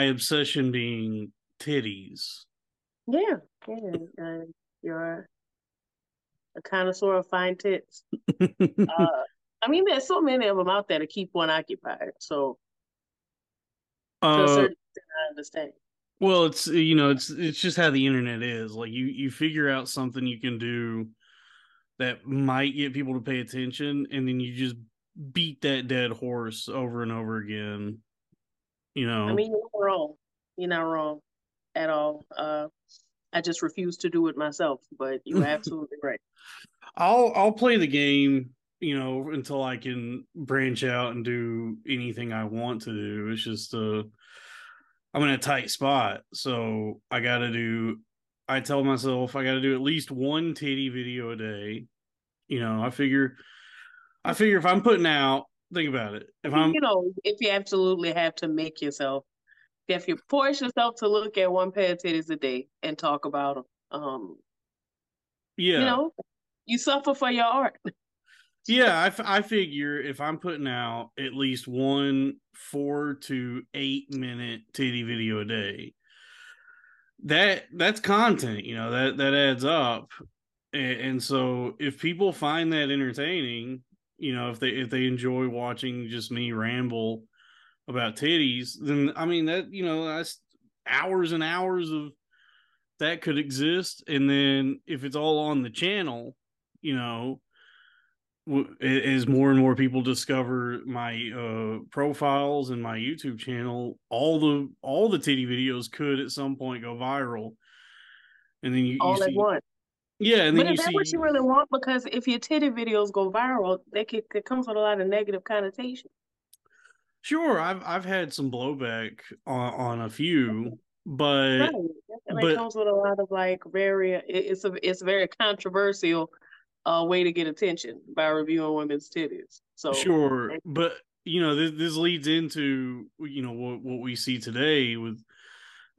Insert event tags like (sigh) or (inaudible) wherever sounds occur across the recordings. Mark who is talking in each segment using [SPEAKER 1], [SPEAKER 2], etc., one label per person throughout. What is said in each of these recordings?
[SPEAKER 1] My obsession being titties
[SPEAKER 2] Yeah, yeah. Uh, you're a connoisseur of fine tits. (laughs) Uh, I mean, there's so many of them out there to keep one occupied. So,
[SPEAKER 1] uh
[SPEAKER 2] certain I understand.
[SPEAKER 1] well it's you know it's it's just how the internet is like you you figure out something you can do that might get people to pay attention and then you just beat that dead horse over and over again you know
[SPEAKER 2] I mean, you're not wrong. You're not wrong at all. Uh, I just refuse to do it myself, but you're (laughs) absolutely right.
[SPEAKER 1] I'll I'll play the game, you know, until I can branch out and do anything I want to do. It's just uh I'm in a tight spot. So I gotta do I tell myself I gotta do at least one titty video a day. You know, I figure I figure if I'm putting out think about it. If I'm
[SPEAKER 2] you know, if you absolutely have to make yourself, if you force yourself to look at one pair of titties a day and talk about them, um,
[SPEAKER 1] yeah.
[SPEAKER 2] you know, you suffer for your art. (laughs)
[SPEAKER 1] Yeah, I, f- I figure if I'm putting out at least one four to eight minute titty video a day, that that's content, you know that that adds up, and, and so if people find that entertaining, you know, if they if they enjoy watching just me ramble about titties, then I mean that you know that's hours and hours of that could exist, and then if it's all on the channel, you know as more and more people discover my uh profiles and my youtube channel all the all the titty videos could at some point go viral and then you, you
[SPEAKER 2] all at
[SPEAKER 1] see
[SPEAKER 2] once.
[SPEAKER 1] Yeah and then
[SPEAKER 2] But
[SPEAKER 1] you
[SPEAKER 2] is that
[SPEAKER 1] see
[SPEAKER 2] what you really want? Because if your titty videos go viral, they could, it comes with a lot of negative connotation.
[SPEAKER 1] sure i've i've had some blowback on, on a few but
[SPEAKER 2] Right. And
[SPEAKER 1] but-
[SPEAKER 2] it comes with a lot of like very it- it's a it's a very controversial uh way to get attention by reviewing women's titties. So
[SPEAKER 1] sure but you know this, this leads into you know what what we see today with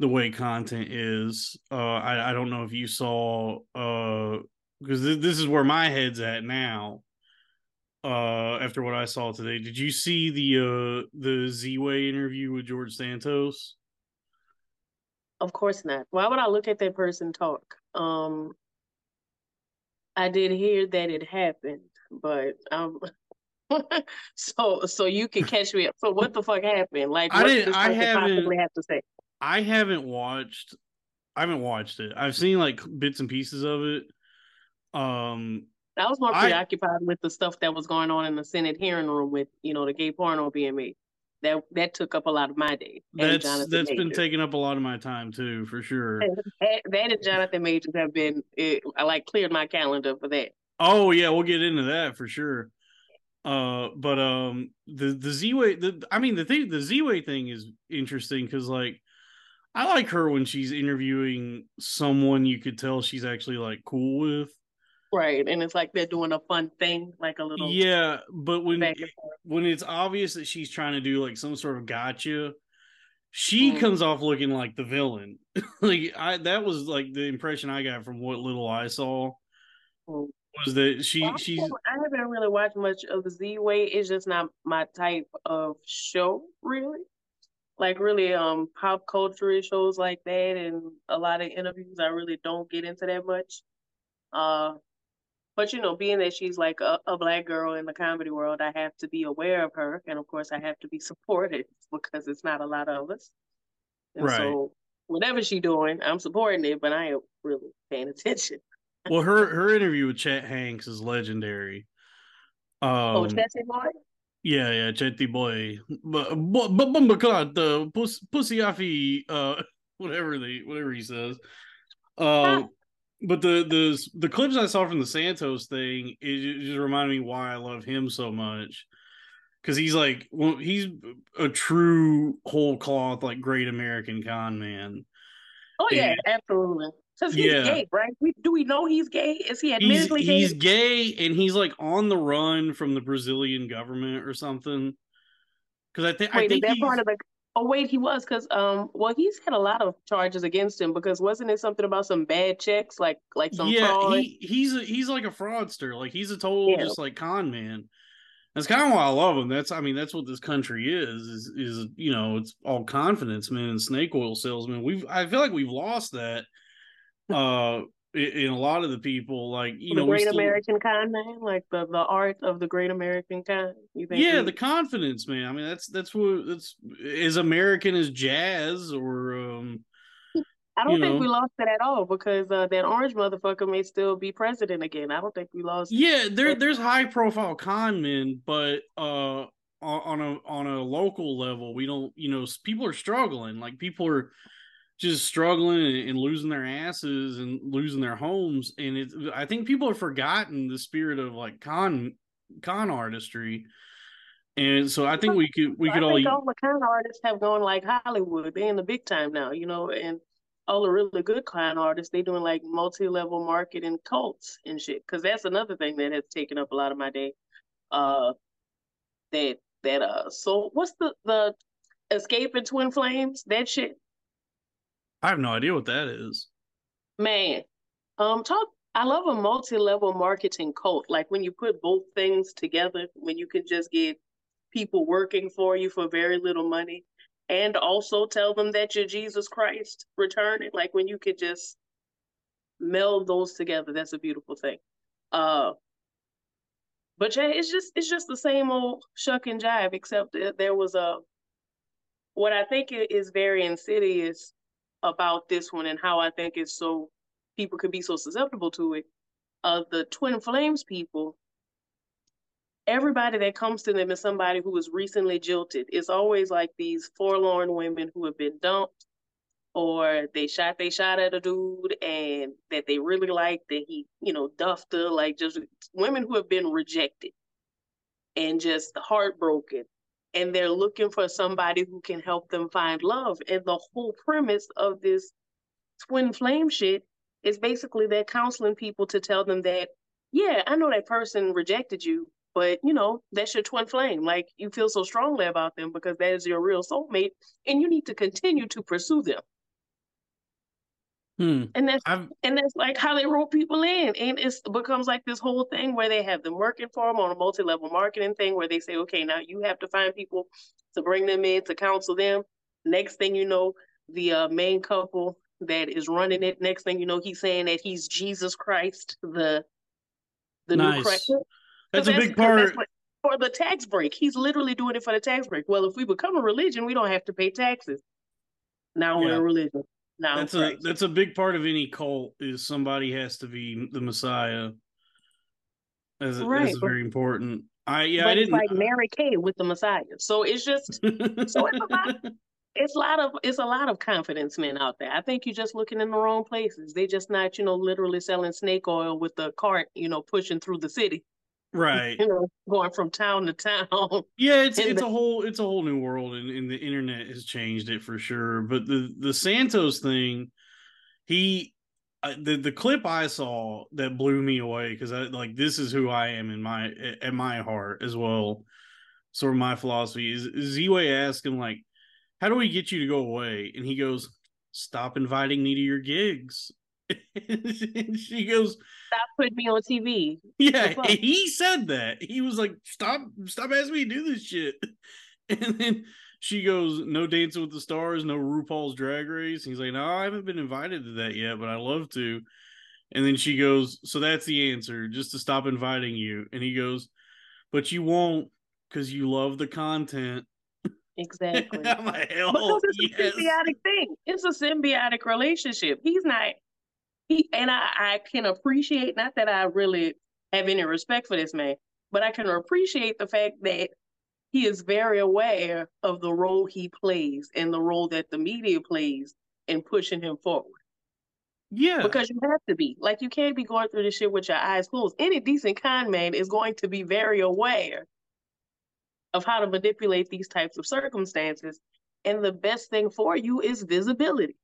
[SPEAKER 1] the way content is uh i, I don't know if you saw uh because th- this is where my head's at now uh after what i saw today did you see the uh the z-way interview with george santos
[SPEAKER 2] Of course not. Why would I look at that person talk? Um, I did hear that it happened, but um, (laughs) so so you can catch me up. So what the fuck happened? Like,
[SPEAKER 1] I didn't- I haven't-
[SPEAKER 2] possibly have to say?
[SPEAKER 1] I haven't watched i haven't watched it i've seen like bits and pieces of it um
[SPEAKER 2] I was more
[SPEAKER 1] I-
[SPEAKER 2] preoccupied with the stuff that was going on in the Senate hearing room with you know the gay porno being made. That that took up a lot of my day.
[SPEAKER 1] that's
[SPEAKER 2] Jonathan
[SPEAKER 1] that's been taking up a lot of my time too for sure
[SPEAKER 2] That that and Jonathan Majors have been. It, I like cleared my calendar for that.
[SPEAKER 1] Oh yeah, we'll get into that for sure. Uh, but um, the the Z way, the I mean the thing, the Z way thing is interesting because like I like her when she's interviewing someone you could tell she's actually like cool with.
[SPEAKER 2] Right, and it's like they're doing a fun thing, like a little
[SPEAKER 1] Yeah, but when
[SPEAKER 2] back and forth.
[SPEAKER 1] when it's obvious that she's trying to do like some sort of gotcha, she
[SPEAKER 2] Mm.
[SPEAKER 1] comes off looking like the villain. (laughs) like I that was like the impression I got from what little I saw
[SPEAKER 2] Mm.
[SPEAKER 1] was that she
[SPEAKER 2] Well, I
[SPEAKER 1] she's
[SPEAKER 2] haven't- I haven't really watched much of the Z Way. It's just not my type of show, really. Like really um pop culture shows like that and a lot of interviews. I really don't get into that much. Uh, but you know, being that she's like a, a black girl in the comedy world, I have to be aware of her, and of course, I have to be (laughs) supportive because it's not a lot of us. And
[SPEAKER 1] Right.
[SPEAKER 2] so, whatever she's doing, I'm supporting it, but I ain't really paying attention.
[SPEAKER 1] Well, her (laughs) her interview with Chet Hanks is legendary. Um,
[SPEAKER 2] oh, Chelsea Boy?
[SPEAKER 1] Yeah, yeah, Chetty boy, but but but the pussy offy, uh, (laughs) whatever they whatever he says. Uh, but the the the clips I saw from the Santos thing, it ju- just reminded me why I love him so much. Because he's like, well, he's a true whole cloth, like great American con man.
[SPEAKER 2] Oh yeah,
[SPEAKER 1] Yeah.
[SPEAKER 2] absolutely. Because he's
[SPEAKER 1] Yeah.
[SPEAKER 2] gay, right? We, do we know he's gay? Is he
[SPEAKER 1] He's
[SPEAKER 2] admittedly gay?
[SPEAKER 1] he's gay and he's like on the run from the Brazilian government or something. Because I think I think
[SPEAKER 2] that part of the? Oh wait, he was because um, well, he's had a lot of charges against him because wasn't it something about some bad checks, like like some
[SPEAKER 1] yeah
[SPEAKER 2] fraud?
[SPEAKER 1] he he's a, he's like a fraudster. Like he's a total
[SPEAKER 2] Yeah.
[SPEAKER 1] just like con man. That's kind of why I love him. That's I mean that's what this country is is is you know it's all confidence man and snake oil salesman. We've I feel like we've lost that uh in, a lot of the people like you
[SPEAKER 2] the
[SPEAKER 1] know
[SPEAKER 2] great
[SPEAKER 1] still-
[SPEAKER 2] American con man, like the the art of the great American con. You think?
[SPEAKER 1] yeah
[SPEAKER 2] we-
[SPEAKER 1] the confidence man i mean that's that's what that's as american as jazz or um
[SPEAKER 2] I don't
[SPEAKER 1] you
[SPEAKER 2] think
[SPEAKER 1] know.
[SPEAKER 2] we lost it at all because uh, that orange motherfucker may still be president again. I don't think we lost.
[SPEAKER 1] yeah there there's high profile con men but uh on a on a local level we don't you know people are struggling like people are just struggling and, losing their asses and losing their homes and it's i think people have forgotten the spirit of like con con artistry and so i think we could we could all
[SPEAKER 2] all the con artists have gone like Hollywood. They're in the big time now, you know, and all the really good con artists, they doing like multi-level marketing cults and shit. Because that's another thing that has taken up a lot of my day. Uh, that that uh, so what's the the escaping twin flames? That shit,
[SPEAKER 1] i have no idea what that is
[SPEAKER 2] man. Um, talk. I love a multi-level marketing cult. Like when you put both things together, when you can just get people working for you for very little money and also tell them that you're Jesus Christ returning. Like when you could just meld those together, that's a beautiful thing. Uh but yeah, it's just it's just the same old shuck and jive, except there was a what I think is very insidious about this one and how I think it's so people could be so susceptible to it. Uh the twin flames people everybody that comes to them is somebody who was recently jilted. It's always like these forlorn women who have been dumped or they shot they shot at a dude and that they really liked that he, you know, duffed her, like just women who have been rejected and just heartbroken. And they're looking for somebody who can help them find love. And the whole premise of this twin flame shit is basically they're counseling people to tell them that, yeah, I know that person rejected you, but you know that's your twin flame like you feel so strongly about them because that is your real soulmate and you need to continue to pursue them
[SPEAKER 1] hmm
[SPEAKER 2] and that's
[SPEAKER 1] i've
[SPEAKER 2] and that's like how they roll people in and it becomes like this whole thing where they have them working for them on a multi-level marketing thing where they say okay now you have to find people to bring them in to counsel them next thing you know the uh, main couple that is running it next thing you know he's saying that he's jesus christ the the new christ
[SPEAKER 1] that's a
[SPEAKER 2] 'Cause
[SPEAKER 1] big part
[SPEAKER 2] that's what- for the tax break. He's literally doing it for the tax break. Well, if we become a religion, we don't have to pay taxes. Now we're
[SPEAKER 1] Yeah.
[SPEAKER 2] a religion. Now
[SPEAKER 1] that's a that's a big part of any cult is somebody has to be the messiah as
[SPEAKER 2] Right,
[SPEAKER 1] as very important i yeah
[SPEAKER 2] but it's
[SPEAKER 1] didn't
[SPEAKER 2] like Mary Kay with the Messiah. So it's just so it's a lot. (laughs) It's a lot of it's a lot of confidence men out there. I think you're just looking in the wrong places. They just not you know literally selling snake oil with the cart you know pushing through the city.
[SPEAKER 1] Right
[SPEAKER 2] You know going from town to town. (laughs)
[SPEAKER 1] yeah it's it's
[SPEAKER 2] the-
[SPEAKER 1] a whole it's a whole new world and, and the internet has changed it for sure but the the santos thing he uh, the the clip i saw that blew me away because i like this is who i am in my at my heart as well sort of my philosophy is z-way asked him like how do we get you to go away and he goes stop inviting me to your gigs (laughs) and she goes
[SPEAKER 2] Stop putting me on TV.
[SPEAKER 1] yeah, he said that. He was like, "Stop, stop asking me to do this shit." (laughs) And then she goes, "No Dancing with the Stars, no RuPaul's Drag Race." He's like, "No, I haven't been invited to that yet, but I love to." And then she goes, "So that's the answer, just to stop inviting you." And he goes, "But you won't because you love the content." (laughs)
[SPEAKER 2] Exactly.
[SPEAKER 1] I'm like, "Hell,
[SPEAKER 2] because it's
[SPEAKER 1] yes."
[SPEAKER 2] a symbiotic thing. It's a symbiotic relationship. He's not (laughs) and I, I can appreciate not that I really have any respect for this man, but I can appreciate the fact that he is very aware of the role he plays and the role that the media plays in pushing him forward.
[SPEAKER 1] Yeah,
[SPEAKER 2] Because you have to be. Like you can't be going through this shit with your eyes closed. Any decent con man is going to be very aware of how to manipulate these types of circumstances. And the best thing for you is visibility.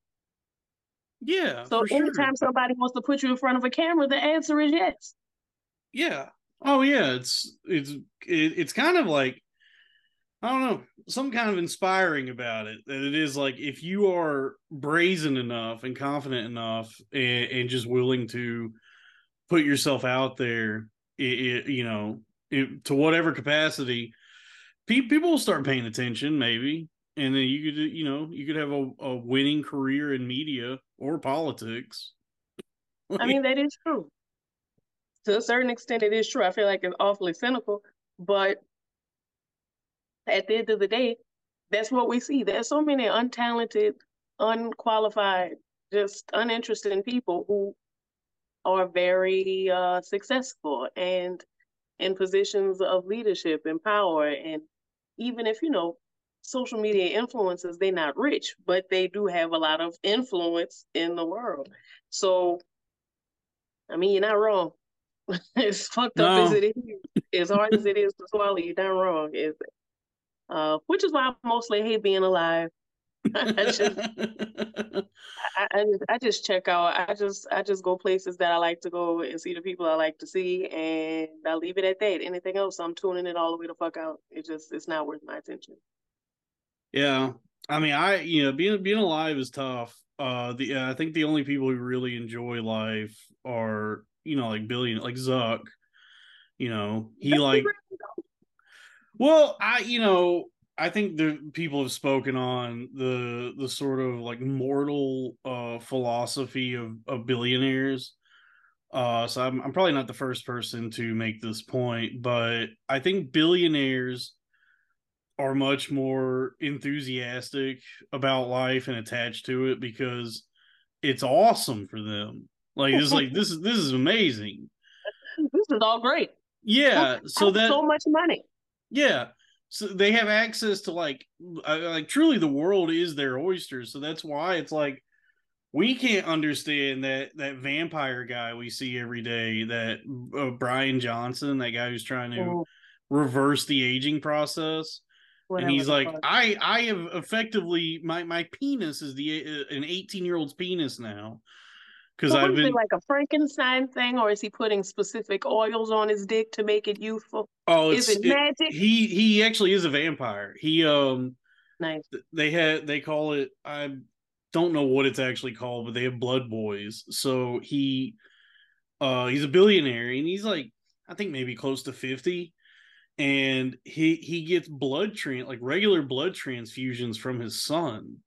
[SPEAKER 1] Yeah.
[SPEAKER 2] So
[SPEAKER 1] for sure.
[SPEAKER 2] anytime somebody wants to put you in front of a camera, the answer is yes.
[SPEAKER 1] Yeah. Oh yeah, it's it's it, it's kind of like I don't know, some kind of inspiring about it. That it is like if you are brazen enough and confident enough and, and just willing to put yourself out there, it, it, you know, it, to whatever capacity, pe- people will start paying attention, maybe, and then you could, you know, you could have a, a winning career in media or politics.
[SPEAKER 2] I mean, that is true. To a certain extent, it is true. I feel like it's awfully cynical, but at the end of the day, that's what we see. There's so many untalented, unqualified, just uninteresting people who are very uh, successful and in positions of leadership and power. And even if, you know, social media influencers, they're not rich, but they do have a lot of influence in the world. So, I mean, you're not wrong. (laughs) as fucked up as it is, as hard as it is to swallow, you're not wrong. Is it? Uh, which is why I mostly hate being alive. (laughs) I just, I, I just, I just check out. I just, I just go places that I like to go and see the people I like to see, and I leave it at that. Anything else, I'm tuning it all the way the fuck out. It just, it's not worth my attention.
[SPEAKER 1] Yeah, I mean, I you know being being alive is tough. Uh, the I think the only people who really enjoy life are you know like billion like Zuck. You know he like well I you know I think the people have spoken on the the sort of like mortal uh philosophy of of billionaires. Uh, so I'm I'm probably not the first person to make this point, but I think billionaires are much more enthusiastic about life and attached to it because it's awesome for them. Like it's like this is this is amazing. (laughs)
[SPEAKER 2] This is all great.
[SPEAKER 1] Yeah, so that
[SPEAKER 2] so much money.
[SPEAKER 1] yeah, so they have access to like like truly the world is their oyster. So that's why it's like we can't understand that that vampire guy we see every day, that uh, Brian Johnson, that guy who's trying to
[SPEAKER 2] or
[SPEAKER 1] reverse the aging process.
[SPEAKER 2] Whatever
[SPEAKER 1] and he's like
[SPEAKER 2] fuck.
[SPEAKER 1] i i have effectively my my penis is the uh, an 18 year old's penis now because
[SPEAKER 2] So
[SPEAKER 1] i've been
[SPEAKER 2] like a Frankenstein thing, or is he putting specific oils on his dick to make it youthful?
[SPEAKER 1] oh
[SPEAKER 2] Is it
[SPEAKER 1] it-
[SPEAKER 2] magic?
[SPEAKER 1] he he actually is a vampire he um
[SPEAKER 2] Nice.
[SPEAKER 1] they had they call it i don't know what it's actually called but they have blood boys so he uh he's a billionaire and he's like i think maybe close to 50 and he he gets blood tran like regular blood transfusions from his son.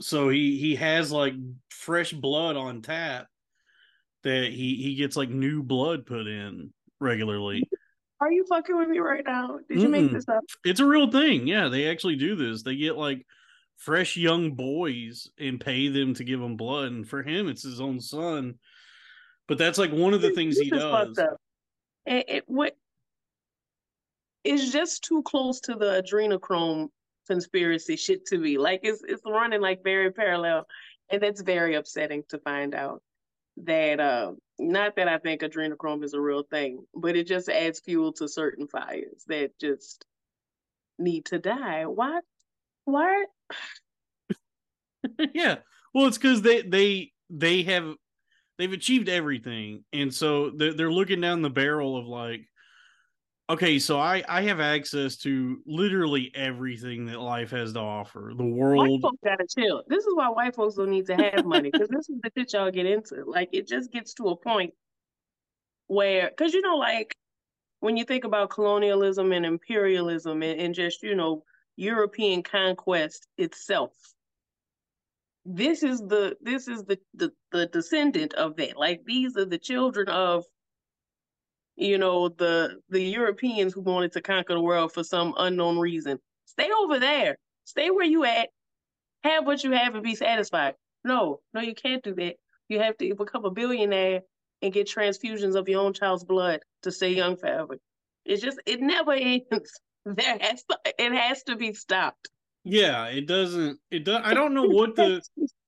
[SPEAKER 1] So he he has like fresh blood on tap that he he gets like new blood put in regularly.
[SPEAKER 2] Are you fucking with me right now? Did you make this up?
[SPEAKER 1] it's a real thing. Yeah they actually do this. They get like fresh young boys and pay them to give them blood and for him it's his own son. But that's like one of the things he does.
[SPEAKER 2] It, it what it's just too close to the adrenochrome conspiracy shit to me. Like it's it's running like very parallel, and that's very upsetting to find out. That uh, not that I think adrenochrome is a real thing, but it just adds fuel to certain fires that just need to die. Why? Why? (laughs)
[SPEAKER 1] yeah well it's because they they they have they've achieved everything and so they're, they're looking down the barrel of like okay so i i have access to literally everything that life has to offer the world.
[SPEAKER 2] White folks gotta chill. This is why white folks don't need to have money because this is the shit y'all get into. Like it just gets to a point where, because you know, like when you think about colonialism and imperialism and, and just you know European conquest itself. This is the this is the, the the descendant of that. Like these are the children of you know the the Europeans who wanted to conquer the world for some unknown reason. Stay over there. Stay where you at. Have what you have and be satisfied. No, no, you can't do that. You have to become a billionaire and get transfusions of your own child's blood to stay young forever. It's just it never (laughs) ends. There has to it has to be stopped.
[SPEAKER 1] Yeah, it doesn't. It does. I don't know what the. (laughs)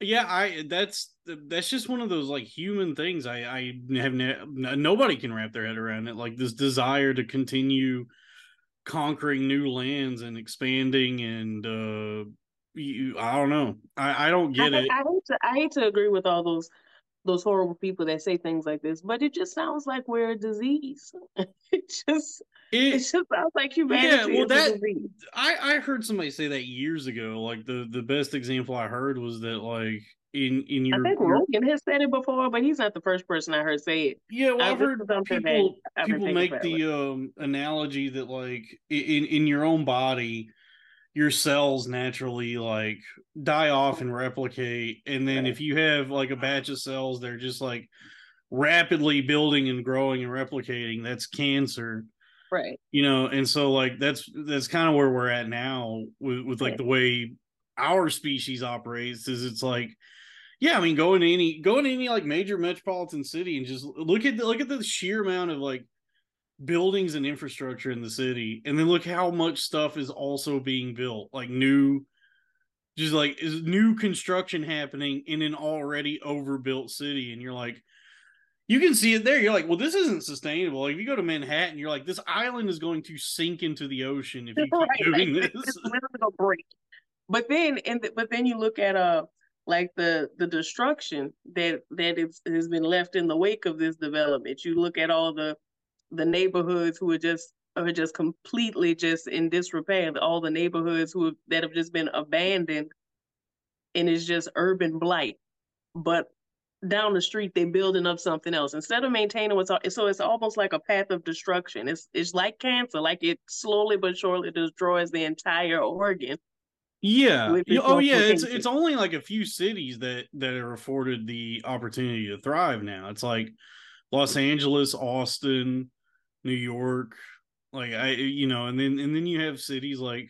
[SPEAKER 1] Yeah, I that's that's just one of those like human things. I I have ne- nobody can wrap their head around it. Like this desire to continue conquering new lands and expanding and uh you, I don't know. I I don't get
[SPEAKER 2] I,
[SPEAKER 1] it.
[SPEAKER 2] I hate to I hate to agree with all those those horrible people that say things like this, but it just sounds like we're a disease. (laughs) it just it, it just sounds like humanity. Yeah, well, that
[SPEAKER 1] I I heard somebody say that years ago. Like the the best example I heard was that like in in your.
[SPEAKER 2] I think Rogan has said it before, but he's not the first person I heard say it.
[SPEAKER 1] Yeah, well, I've heard people people make the um analogy that like in in your own body your cells naturally like die off and replicate and then right. if you have like a batch of cells they're just like rapidly building and growing and replicating that's cancer
[SPEAKER 2] right
[SPEAKER 1] you know and so like that's that's kind of where we're at now with, with like right. the way our species operates is it's like yeah i mean go into any go into any like major metropolitan city and just look at the, look at the sheer amount of like buildings and infrastructure in the city and then look how much stuff is also being built like new just like is new construction happening in an already overbuilt city and you're like you can see it there. You're like well this isn't sustainable. Like if you go to manhattan you're like this island is going to sink into the ocean if you keep (laughs) right, doing (laughs) like, this. it's
[SPEAKER 2] literally break. But then and the, but then you look at uh like the the destruction that that is, has been left in the wake of this development. You look at all the the neighborhoods who are just are just completely just in disrepair. All the neighborhoods who have, that have just been abandoned, and it's just urban blight. But down the street, they're building up something else instead of maintaining what's so it's almost like a path of destruction. It's it's like cancer, like it slowly but surely destroys the entire organ.
[SPEAKER 1] Yeah. Oh yeah. It's it's only like a few cities that that are afforded the opportunity to thrive now. It's like Los Angeles, Austin, New York, like I you know, and then and then you have cities like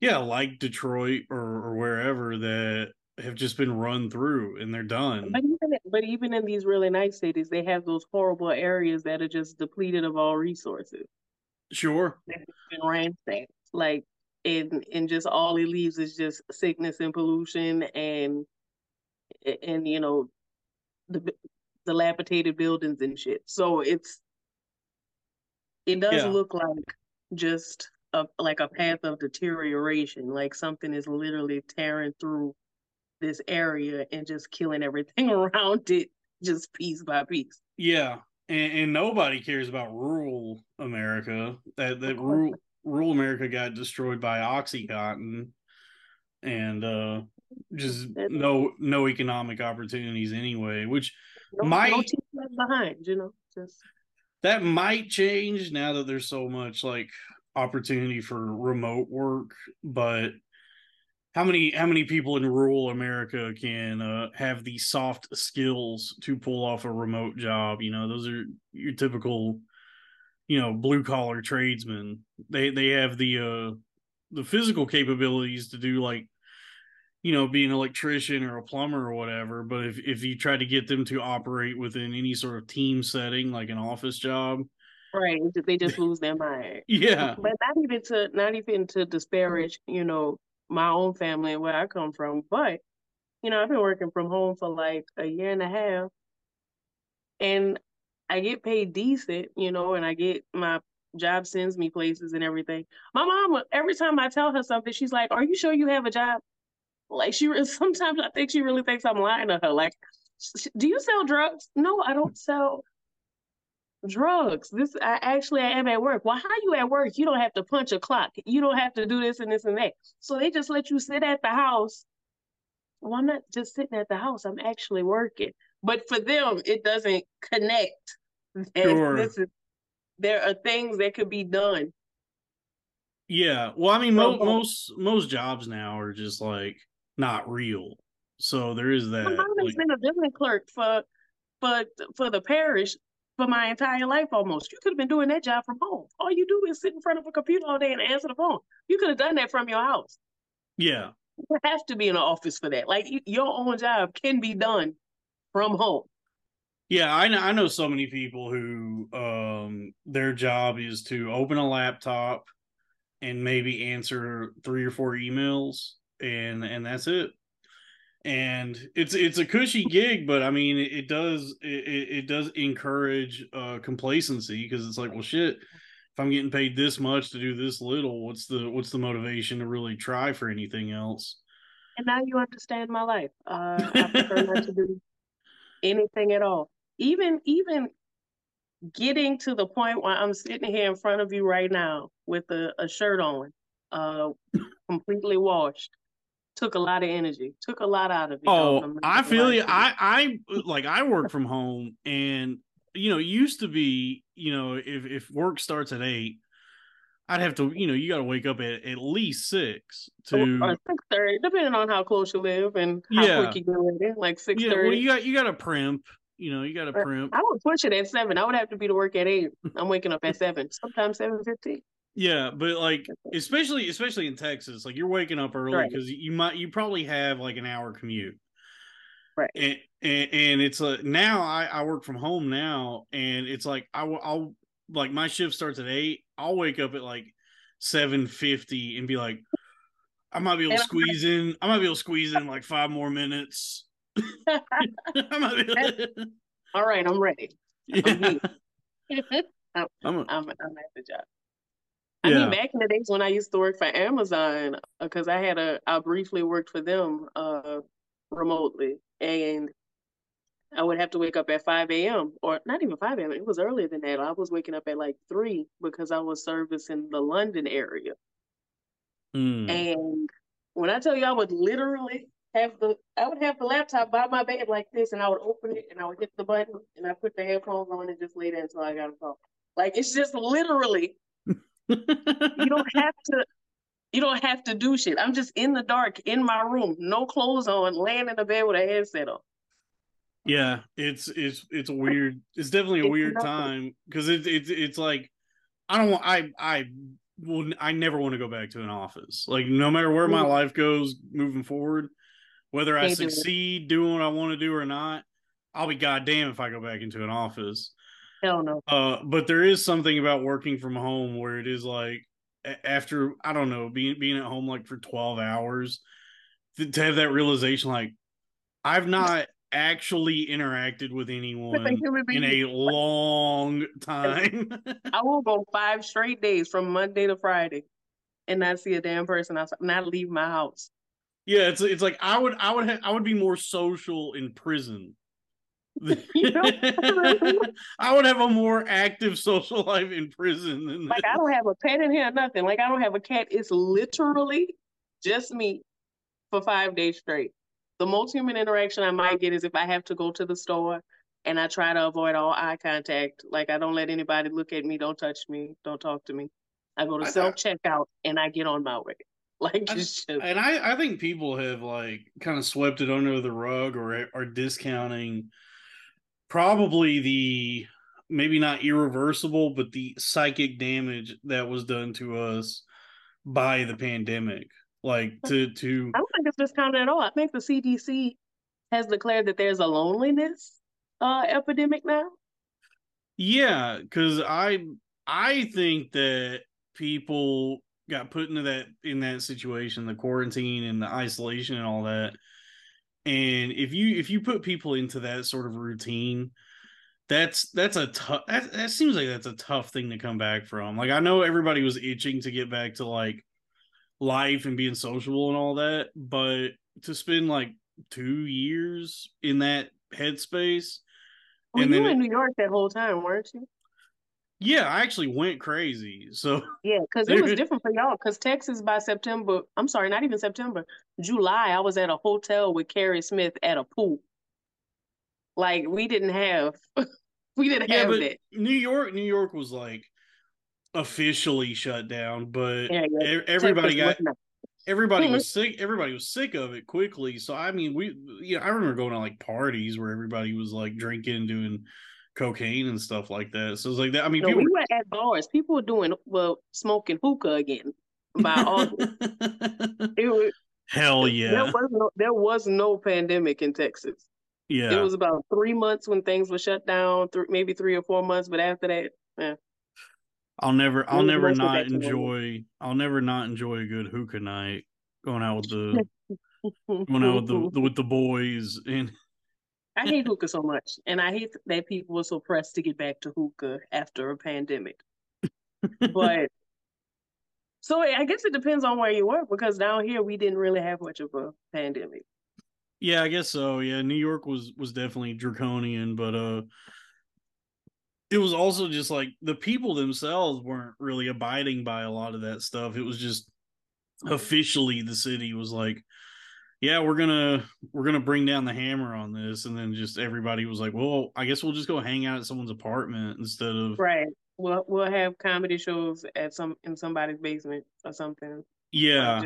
[SPEAKER 1] yeah, like Detroit or, or wherever that have just been run through and they're done.
[SPEAKER 2] But even but even in these really nice cities, they have those horrible areas that are just depleted of all resources.
[SPEAKER 1] Sure.
[SPEAKER 2] Been ransacked. Like and and just all it leaves is just sickness and pollution and and you know the dilapidated buildings and shit. So it's it does yeah. look like just a like a path of deterioration, like something is literally tearing through this area and just killing everything (laughs) around it, just piece by piece.
[SPEAKER 1] Yeah, and, and nobody cares about rural America. That that rural rural America got destroyed by OxyContin, and uh, just no no economic opportunities anyway. Which no, might
[SPEAKER 2] no behind, you know, just
[SPEAKER 1] that might change now that there's so much like opportunity for remote work but how many how many people in rural america can uh, have the soft skills to pull off a remote job you know those are your typical you know blue collar tradesmen they they have the uh the physical capabilities to do like you know, be an electrician or a plumber or whatever. But if, if you try to get them to operate within any sort of team setting, like an office job,
[SPEAKER 2] right, they just (laughs) lose their mind.
[SPEAKER 1] Yeah,
[SPEAKER 2] but not even to not even to disparage, you know, my own family and where I come from. But you know, I've been working from home for like a year and a half, and I get paid decent, you know, and I get my job sends me places and everything. My mom, every time I tell her something, she's like, "Are you sure you have a job?" Like she (laughs) sometimes I think she really thinks I'm lying to her. Like, do you sell drugs? No, I don't sell drugs. This I actually I am at work. Well, how you at work? You don't have to punch a clock. You don't have to do this and this and that. So they just let you sit at the house. Well, I'm not just sitting at the house. I'm actually working. But for them, it doesn't connect.
[SPEAKER 1] Sure.
[SPEAKER 2] Is, there are things that could be done
[SPEAKER 1] Yeah. Well, I mean, mo- most most jobs now are just like not real. So there is that.
[SPEAKER 2] My mom has
[SPEAKER 1] like-
[SPEAKER 2] been a building clerk for for for the parish for my entire life almost. You could have been doing that job from home. All you do is sit in front of a computer all day and answer the phone. You could have done that from your house.
[SPEAKER 1] yeah.
[SPEAKER 2] You have to be in an office for that. Like your own job can be done from home.
[SPEAKER 1] Yeah, I know. I know so many people who um their job is to open a laptop and maybe answer three or four emails, and and that's it. And it's it's a cushy gig, but I mean, it, does it, it it does encourage uh complacency because it's like, well, shit. If I'm getting paid this much to do this little, what's the what's the motivation to really try for anything else?
[SPEAKER 2] And now you understand my life. Uh, I prefer not to (laughs) do anything at all. Even even getting to the point where I'm sitting here in front of you right now with a, a shirt on, uh, completely washed, took a lot of energy, took a lot out of.
[SPEAKER 1] Oh,
[SPEAKER 2] I'm not
[SPEAKER 1] I feel you. I I like I work from home, and you know, it used to be, you know, if if work starts at eight, I'd have to, you know, you got to wake up at at least six to.
[SPEAKER 2] or six thirty, depending on how close you live and how
[SPEAKER 1] Yeah.
[SPEAKER 2] quick you get ready, like six thirty.
[SPEAKER 1] Yeah, well, you got you got to primp. You know, you got to primp.
[SPEAKER 2] I would push it at seven. I would have to be to work at eight. I'm waking up at seven, sometimes seven fifteen.
[SPEAKER 1] Yeah, but like especially especially in Texas, like you're waking up early
[SPEAKER 2] Right.
[SPEAKER 1] because you might you probably have like an hour commute.
[SPEAKER 2] Right.
[SPEAKER 1] And and, and it's a now I I work from home now and it's like I will I'll like my shift starts at 8. I'll wake up at like 7:50 and be like I might be able to squeeze in I might be able to squeeze in like 5 more minutes. (laughs) I might be able (laughs) to-
[SPEAKER 2] All right, I'm ready.
[SPEAKER 1] yeah. (laughs)
[SPEAKER 2] I'm,
[SPEAKER 1] I'm a,
[SPEAKER 2] I'm at the job. I
[SPEAKER 1] Yeah.
[SPEAKER 2] mean, back in the days when I used to work for Amazon, because I had a, I briefly worked for them uh, remotely, and I would have to wake up at 5 a.m. or not even 5 a.m. It was earlier than that. I was waking up at like 3 because I was servicing the London area.
[SPEAKER 1] Mm.
[SPEAKER 2] And when I tell you, I would literally have the, I would have the laptop by my bed like this, and I would open it and I would hit the button and I put the headphones on and just lay there until I got a call. Like it's just literally you don't (laughs) have to you don't have to do shit. I'm just in the dark in my room, no clothes on, laying in the bed with a headset on.
[SPEAKER 1] Yeah, it's it's it's a weird. It's definitely a
[SPEAKER 2] It's
[SPEAKER 1] weird
[SPEAKER 2] nothing.
[SPEAKER 1] time because it's it's it's like I don't want I I will I never want to go back to an office. Like no matter where my life goes moving forward, whether I
[SPEAKER 2] Can't do
[SPEAKER 1] succeed doing what I want to do or not, I'll be goddamn if I go back into an office.
[SPEAKER 2] Hell no.
[SPEAKER 1] Uh, but there is something about working from home where it is like after I don't know being being at home like for twelve hours to, to have that realization like I've not actually interacted with anyone in a long time. (laughs)
[SPEAKER 2] I will go five straight days from Monday to Friday and not see a damn person outside, not leave my house.
[SPEAKER 1] yeah, it's it's like I would I would ha- I would be more social in prison. (laughs) I would have a more active social life in prison than
[SPEAKER 2] Like I don't have a pet in here, nothing. Like I don't have a cat. It's literally just me for five days straight. The most human interaction I might get is if I have to go to the store and I try to avoid all eye contact. Like I don't let anybody look at me, don't touch me, don't talk to me. I go to self checkout and I get on my way. (laughs) Like
[SPEAKER 1] I-
[SPEAKER 2] just
[SPEAKER 1] and I, I think people have like kind of swept it under the rug or are discounting probably the maybe not irreversible but the psychic damage that was done to us by the pandemic like to to
[SPEAKER 2] I don't think it's discounted at all. I think the CDC has declared that there's a loneliness uh, epidemic now.
[SPEAKER 1] yeah because i i think that people got put into that in that situation the quarantine and the isolation and all that and if you if you put people into that sort of routine that's that's a tough that, that seems like that's a tough thing to come back from like i know everybody was itching to get back to like life and being sociable and all that but to spend like two years in that headspace
[SPEAKER 2] Well,
[SPEAKER 1] And
[SPEAKER 2] you were in
[SPEAKER 1] it-
[SPEAKER 2] New York that whole time, weren't you?
[SPEAKER 1] Yeah i actually went crazy so (laughs)
[SPEAKER 2] Yeah, because it was different for y'all. Because Texas by September, I'm sorry, not even September, July, I was at a hotel with Carrie Smith at a pool. Like we didn't have, (laughs) we didn't
[SPEAKER 1] yeah
[SPEAKER 2] have that.
[SPEAKER 1] new york new york was like officially shut down, but
[SPEAKER 2] Yeah, yeah.
[SPEAKER 1] everybody
[SPEAKER 2] Texas
[SPEAKER 1] got
[SPEAKER 2] was
[SPEAKER 1] everybody was sick. Everybody was sick of it quickly. So I mean, we you know I remember going to like parties where everybody was like drinking and doing cocaine and stuff like that. So it's like that. I mean,
[SPEAKER 2] No,
[SPEAKER 1] people.
[SPEAKER 2] we were at bars. People were doing well, smoking hookah again by August. It was,
[SPEAKER 1] Hell yeah!
[SPEAKER 2] There
[SPEAKER 1] yeah,
[SPEAKER 2] was no there was no pandemic in Texas.
[SPEAKER 1] yeah.
[SPEAKER 2] It was about three months when things were shut down, th- maybe three or four months. But after that, eh.
[SPEAKER 1] I'll never, I'll never not
[SPEAKER 2] back to normal.
[SPEAKER 1] enjoy. I'll never not enjoy a good hookah night. Going out with the (laughs) going out with the, the with the boys and
[SPEAKER 2] I hate hookah so much, and I hate that people were so pressed to get back to hookah after a pandemic. (laughs) But so I guess it depends on where you work because down here we didn't really have much of a pandemic.
[SPEAKER 1] Yeah, I guess so. Yeah, New York was was definitely draconian, but uh it was also just like the people themselves weren't really abiding by a lot of that stuff. It was just officially the city was like, yeah, we're to we're to bring down the hammer on this and then just everybody was like, well, I guess we'll just go hang out at someone's apartment instead of
[SPEAKER 2] Right. We'll we'll have comedy shows at some in somebody's basement or something.
[SPEAKER 1] yeah.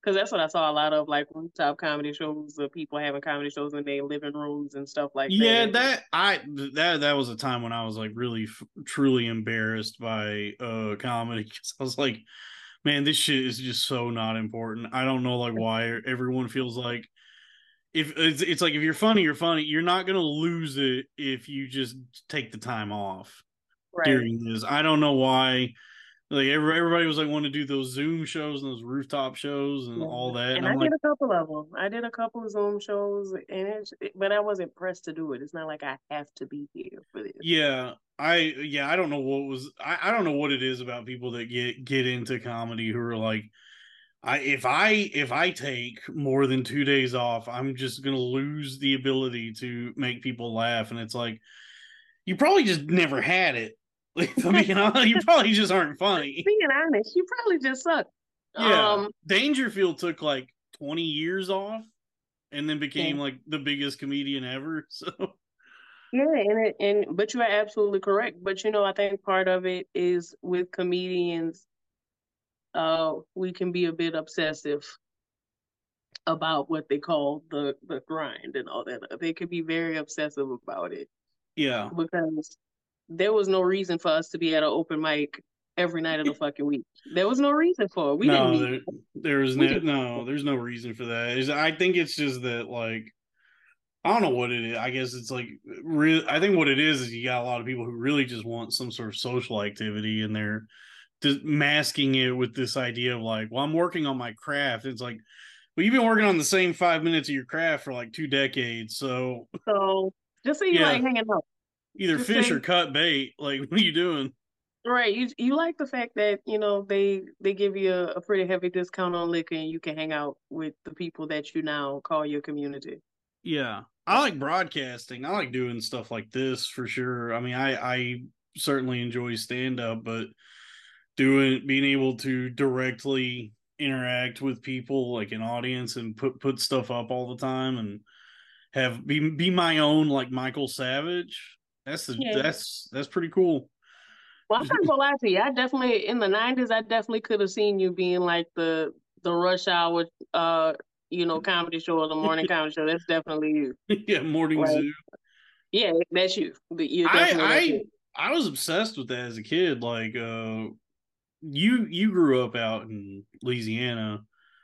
[SPEAKER 2] Because that's what I saw a lot of, like rooftop comedy shows, of people having comedy shows in their living rooms and stuff like that.
[SPEAKER 1] yeah
[SPEAKER 2] that.
[SPEAKER 1] i that that was a time when i was like really f- truly embarrassed by uh comedy (laughs) because i was like man this shit is just so not important i don't know like why everyone feels like if it's, it's like if you're funny you're funny you're not gonna lose it if you just take the time off
[SPEAKER 2] right.
[SPEAKER 1] during this i don't know why like every, everybody was like wanting to do those zoom shows and those rooftop shows and
[SPEAKER 2] Yeah.
[SPEAKER 1] all that and,
[SPEAKER 2] And I
[SPEAKER 1] like
[SPEAKER 2] did a couple of them. I did a couple of Zoom shows, and it's, but I wasn't pressed to do it. It's not like I have to be here for this.
[SPEAKER 1] Yeah, I yeah, I don't know what was I, I don't know what it is about people that get get into comedy who are like I if I if I take more than 2 days off, I'm just going to lose the ability to make people laugh and it's like you probably just never had it. Like I mean, you probably just aren't funny.
[SPEAKER 2] Being honest, you probably just suck.
[SPEAKER 1] Yeah.
[SPEAKER 2] Um,
[SPEAKER 1] Dangerfield took like 20 years off and then became
[SPEAKER 2] Yeah.
[SPEAKER 1] like the biggest comedian ever. (laughs) So
[SPEAKER 2] yeah, and it, and but you are absolutely correct. But you know, I think part of it is with comedians, uh, we can be a bit obsessive about what they call the the grind and all that. They could be very obsessive about it.
[SPEAKER 1] yeah.
[SPEAKER 2] because there was no reason for us to be at an open mic every night of the fucking week. There was no reason for it. We
[SPEAKER 1] no,
[SPEAKER 2] didn't
[SPEAKER 1] there, there was no,
[SPEAKER 2] didn't-
[SPEAKER 1] no, there's no reason for that. Is I think it's just that like I don't know what it is. I guess it's like real. I think what it is is you got a lot of people who really just want some sort of social activity, and they're just masking it with this idea of like, well, I'm working on my craft. It's like, well, you've been working on the same five minutes of your craft for like two decades, so
[SPEAKER 2] so just say you
[SPEAKER 1] Yeah.
[SPEAKER 2] like hanging out.
[SPEAKER 1] either
[SPEAKER 2] Just
[SPEAKER 1] fish
[SPEAKER 2] say-
[SPEAKER 1] or cut bait. Like, (laughs) what are you doing?
[SPEAKER 2] Right. You you like the fact that, you know, they they give you a, a pretty heavy discount on liquor and you can hang out with the people that you now call your community.
[SPEAKER 1] Yeah. I like broadcasting. I like doing stuff like this for sure. I mean, I I certainly enjoy stand up, but doing being able to directly interact with people like an audience and put put stuff up all the time and have be be my own like Michael Savage. That's the
[SPEAKER 2] Yeah.
[SPEAKER 1] that's that's pretty cool.
[SPEAKER 2] Well, I'm not gonna lie to you. I definitely in the nineties I definitely could have seen you being like the the rush hour uh you know, comedy show or the morning (laughs) comedy show. That's definitely you.
[SPEAKER 1] yeah, morning zoo.
[SPEAKER 2] Yeah, that's you. But you
[SPEAKER 1] I I. I was obsessed with that as a kid. Like uh you you grew up out in Louisiana.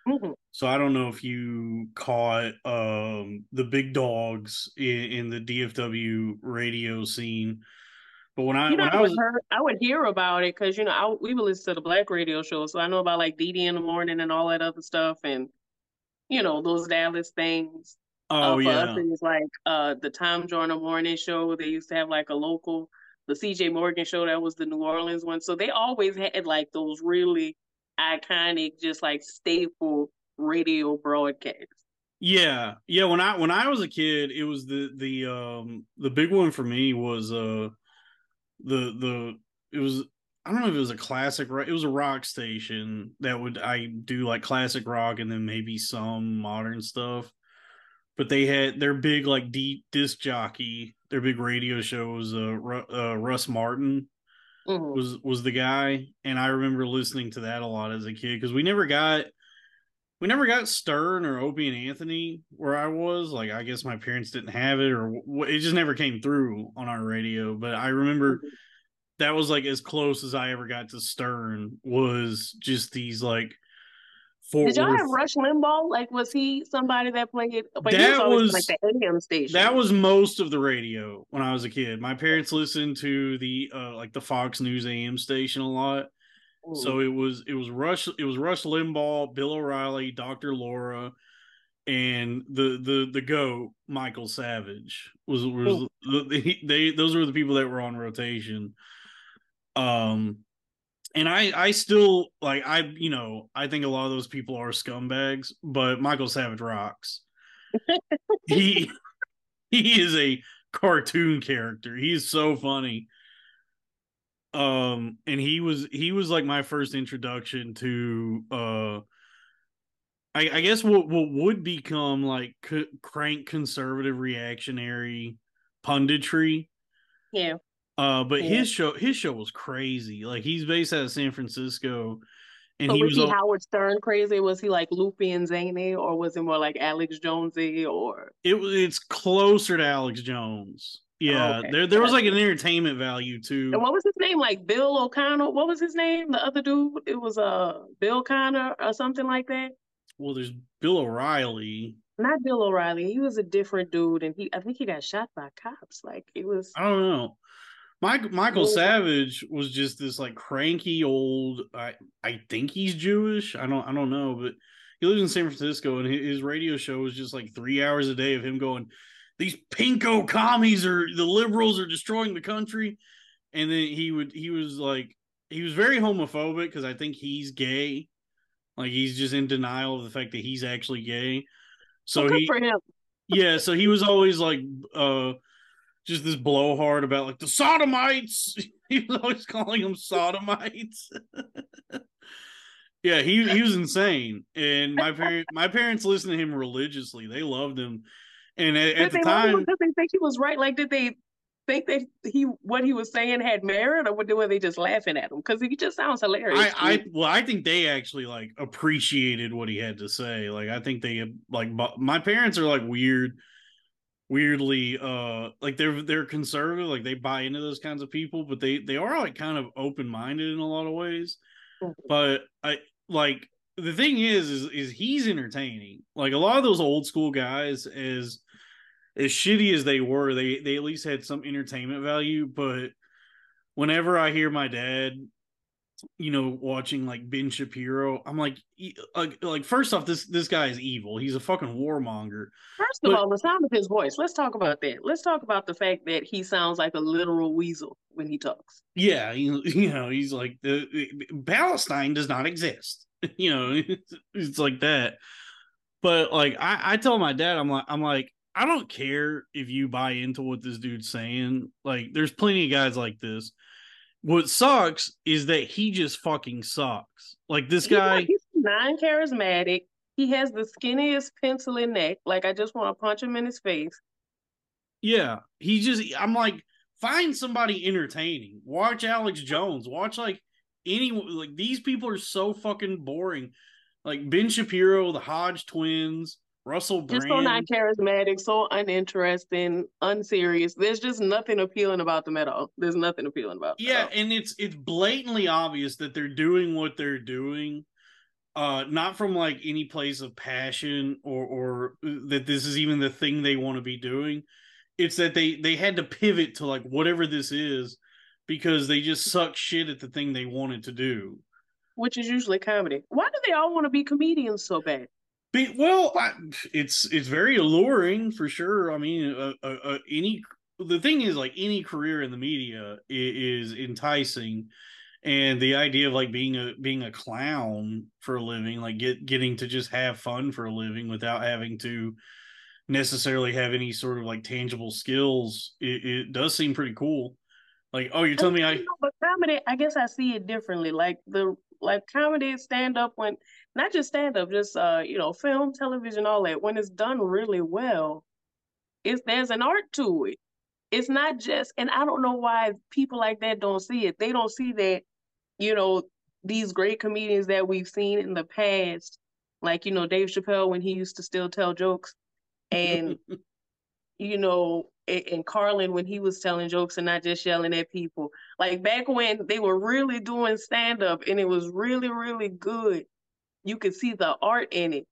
[SPEAKER 2] Mhm.
[SPEAKER 1] So I don't know if you caught um the big dogs in, in the DFW radio scene. But when I
[SPEAKER 2] You know,
[SPEAKER 1] when
[SPEAKER 2] I
[SPEAKER 1] I
[SPEAKER 2] would,
[SPEAKER 1] was
[SPEAKER 2] hear, I would hear about it because you know I, we would listen to the black radio show, so I know about like Dee in the morning and all that other stuff, and you know those Dallas things.
[SPEAKER 1] oh
[SPEAKER 2] uh, for
[SPEAKER 1] yeah.
[SPEAKER 2] us, it was like uh the Tom Joyner morning show. They used to have like a local, the C.J. Morgan show that was the New Orleans one. So they always had like those really iconic, just like staple radio broadcasts.
[SPEAKER 1] Yeah. Yeah, when I when I was a kid, it was the the um the big one for me was uh the the it was I don't know if it was a classic rock. It was a rock station that would I do like classic rock and then maybe some modern stuff. But they had their big like deep disc jockey. Their big radio show was uh, Ru- uh Russ Martin.
[SPEAKER 2] Mhm.
[SPEAKER 1] was was the guy, and I remember listening to that a lot as a kid because we never got we never got Stern or Opie and Anthony where I was. Like I guess my parents didn't have it, or it just never came through on our radio. But I remember
[SPEAKER 2] Mhm.
[SPEAKER 1] That was like as close as I ever got to Stern was just these like Fort
[SPEAKER 2] Did y'all have Rush Limbaugh? Like, was he somebody that played? But
[SPEAKER 1] That
[SPEAKER 2] was
[SPEAKER 1] was-
[SPEAKER 2] like the AM station.
[SPEAKER 1] That was most of the radio when I was a kid. My parents listened to the uh like the Fox News AM station a lot. So it was it was Rush it was Rush Limbaugh, Bill O'Reilly, Dr. Laura, and the the the goat Michael Savage was was the, they those were the people that were on rotation. Um and I I still like I you know I think a lot of those people are scumbags, but Michael Savage rocks. (laughs) he he is a cartoon character. He's so funny. Um and he was he was like my first introduction to uh I, I guess what what would become like c- crank conservative reactionary punditry
[SPEAKER 2] yeah.
[SPEAKER 1] Uh, but
[SPEAKER 2] Yeah.
[SPEAKER 1] his show, his show was crazy. Like he's based out of San Francisco, and
[SPEAKER 2] So
[SPEAKER 1] he
[SPEAKER 2] was
[SPEAKER 1] was.
[SPEAKER 2] he Howard Stern crazy? Was he like Loopy and Zany, or was it more like Alex Jonesy? Or
[SPEAKER 1] it was. It's closer to Alex Jones. Yeah,
[SPEAKER 2] okay.
[SPEAKER 1] there there was like an entertainment value too.
[SPEAKER 2] and what was his name? Like Bill O'Connell? What was his name? The other dude? It was uh Bill Connor or something like that.
[SPEAKER 1] Well, there's Bill O'Reilly.
[SPEAKER 2] Not Bill O'Reilly. He was a different dude, and he I think he got shot by cops. Like it was.
[SPEAKER 1] I don't know. Mike Michael. Savage was just this like cranky old. I I think he's Jewish. I don't I don't know, but he lives in San Francisco, and his, radio show was just like three hours a day of him going, "These pinko commies are the liberals are destroying the country," and then he would he was like he was very homophobic because I think he's gay, like he's just in denial of the fact that he's actually gay. So
[SPEAKER 2] well, good
[SPEAKER 1] he
[SPEAKER 2] for him.
[SPEAKER 1] yeah, so he was always like uh just this blowhard about like the sodomites. (laughs) he was always calling them sodomites. (laughs) yeah, he he was insane. And my parent my parents listened to him religiously. They loved him. And at, at the
[SPEAKER 2] him
[SPEAKER 1] time
[SPEAKER 2] because they think he was right? Like, did they think that he what he was saying had merit, or were they just laughing at him? Because he just sounds hilarious.
[SPEAKER 1] I, I well, I think they actually like appreciated what he had to say. Like, I think they like my parents are like weird, weirdly, uh, like they're they're conservative, like they buy into those kinds of people, but they they are like kind of open minded in a lot of ways.
[SPEAKER 2] Mhm.
[SPEAKER 1] But I like the thing is, is is he's entertaining. Like a lot of those old school guys, as as shitty as they were, they they at least had some entertainment value. But whenever I hear my dad you know, watching like Ben Shapiro, I'm like, like, like first off, this this guy is evil. He's a fucking warmonger.
[SPEAKER 2] First of
[SPEAKER 1] but-
[SPEAKER 2] all, the sound of his voice. Let's talk about that. Let's talk about the fact that he sounds like a literal weasel when he talks.
[SPEAKER 1] Yeah, you, (laughs) you know, he's like the Palestine does not exist. (laughs) You know, it's, (laughs) it's like that. But like, I I tell my dad, I'm like, I'm like, I don't care if you buy into what this dude's saying. Like, there's plenty of guys like this. What sucks is that he just fucking sucks. Like this guy.
[SPEAKER 2] he's non-charismatic. He has the skinniest pencil in neck. Like I just want to punch him in his face.
[SPEAKER 1] Yeah, he just I'm like find somebody entertaining. Watch Alex Jones. Watch like any like these people are so fucking boring. Like Ben Shapiro, the Hodge twins, Russell Brand.
[SPEAKER 2] Just so not charismatic, so uninteresting, unserious. There's just nothing appealing about them at all. There's nothing appealing about them.
[SPEAKER 1] yeah, and it's it's blatantly obvious that they're doing what they're doing uh not from like any place of passion or or that this is even the thing they want to be doing. It's that they they had to pivot to like whatever this is because they just suck shit at the thing they wanted to do.
[SPEAKER 2] which is usually comedy. Why do they all want to be comedians so bad?
[SPEAKER 1] Be, well, I, it's it's very alluring for sure. I mean, uh, uh, uh, any the thing is like any career in the media is, is enticing, and the idea of like being a being a clown for a living, like get getting to just have fun for a living without having to necessarily have any sort of like tangible skills, it, it does seem pretty cool. Like, oh, you're telling me I
[SPEAKER 2] You know, but comedy, I guess I see it differently. Like the like comedy stand up when not just stand up, just uh, you know, film, television, all that. When it's done really well, it's there's an art to it. it's not just, and I don't know why people like that don't see it. They don't see that, you know, these great comedians that we've seen in the past, like, you know, Dave Chappelle when he used to still tell jokes, and, (laughs) you know, and Carlin when he was telling jokes and not just yelling at people. Like back when they were really doing stand up and it was really, really good. You can see the art in it.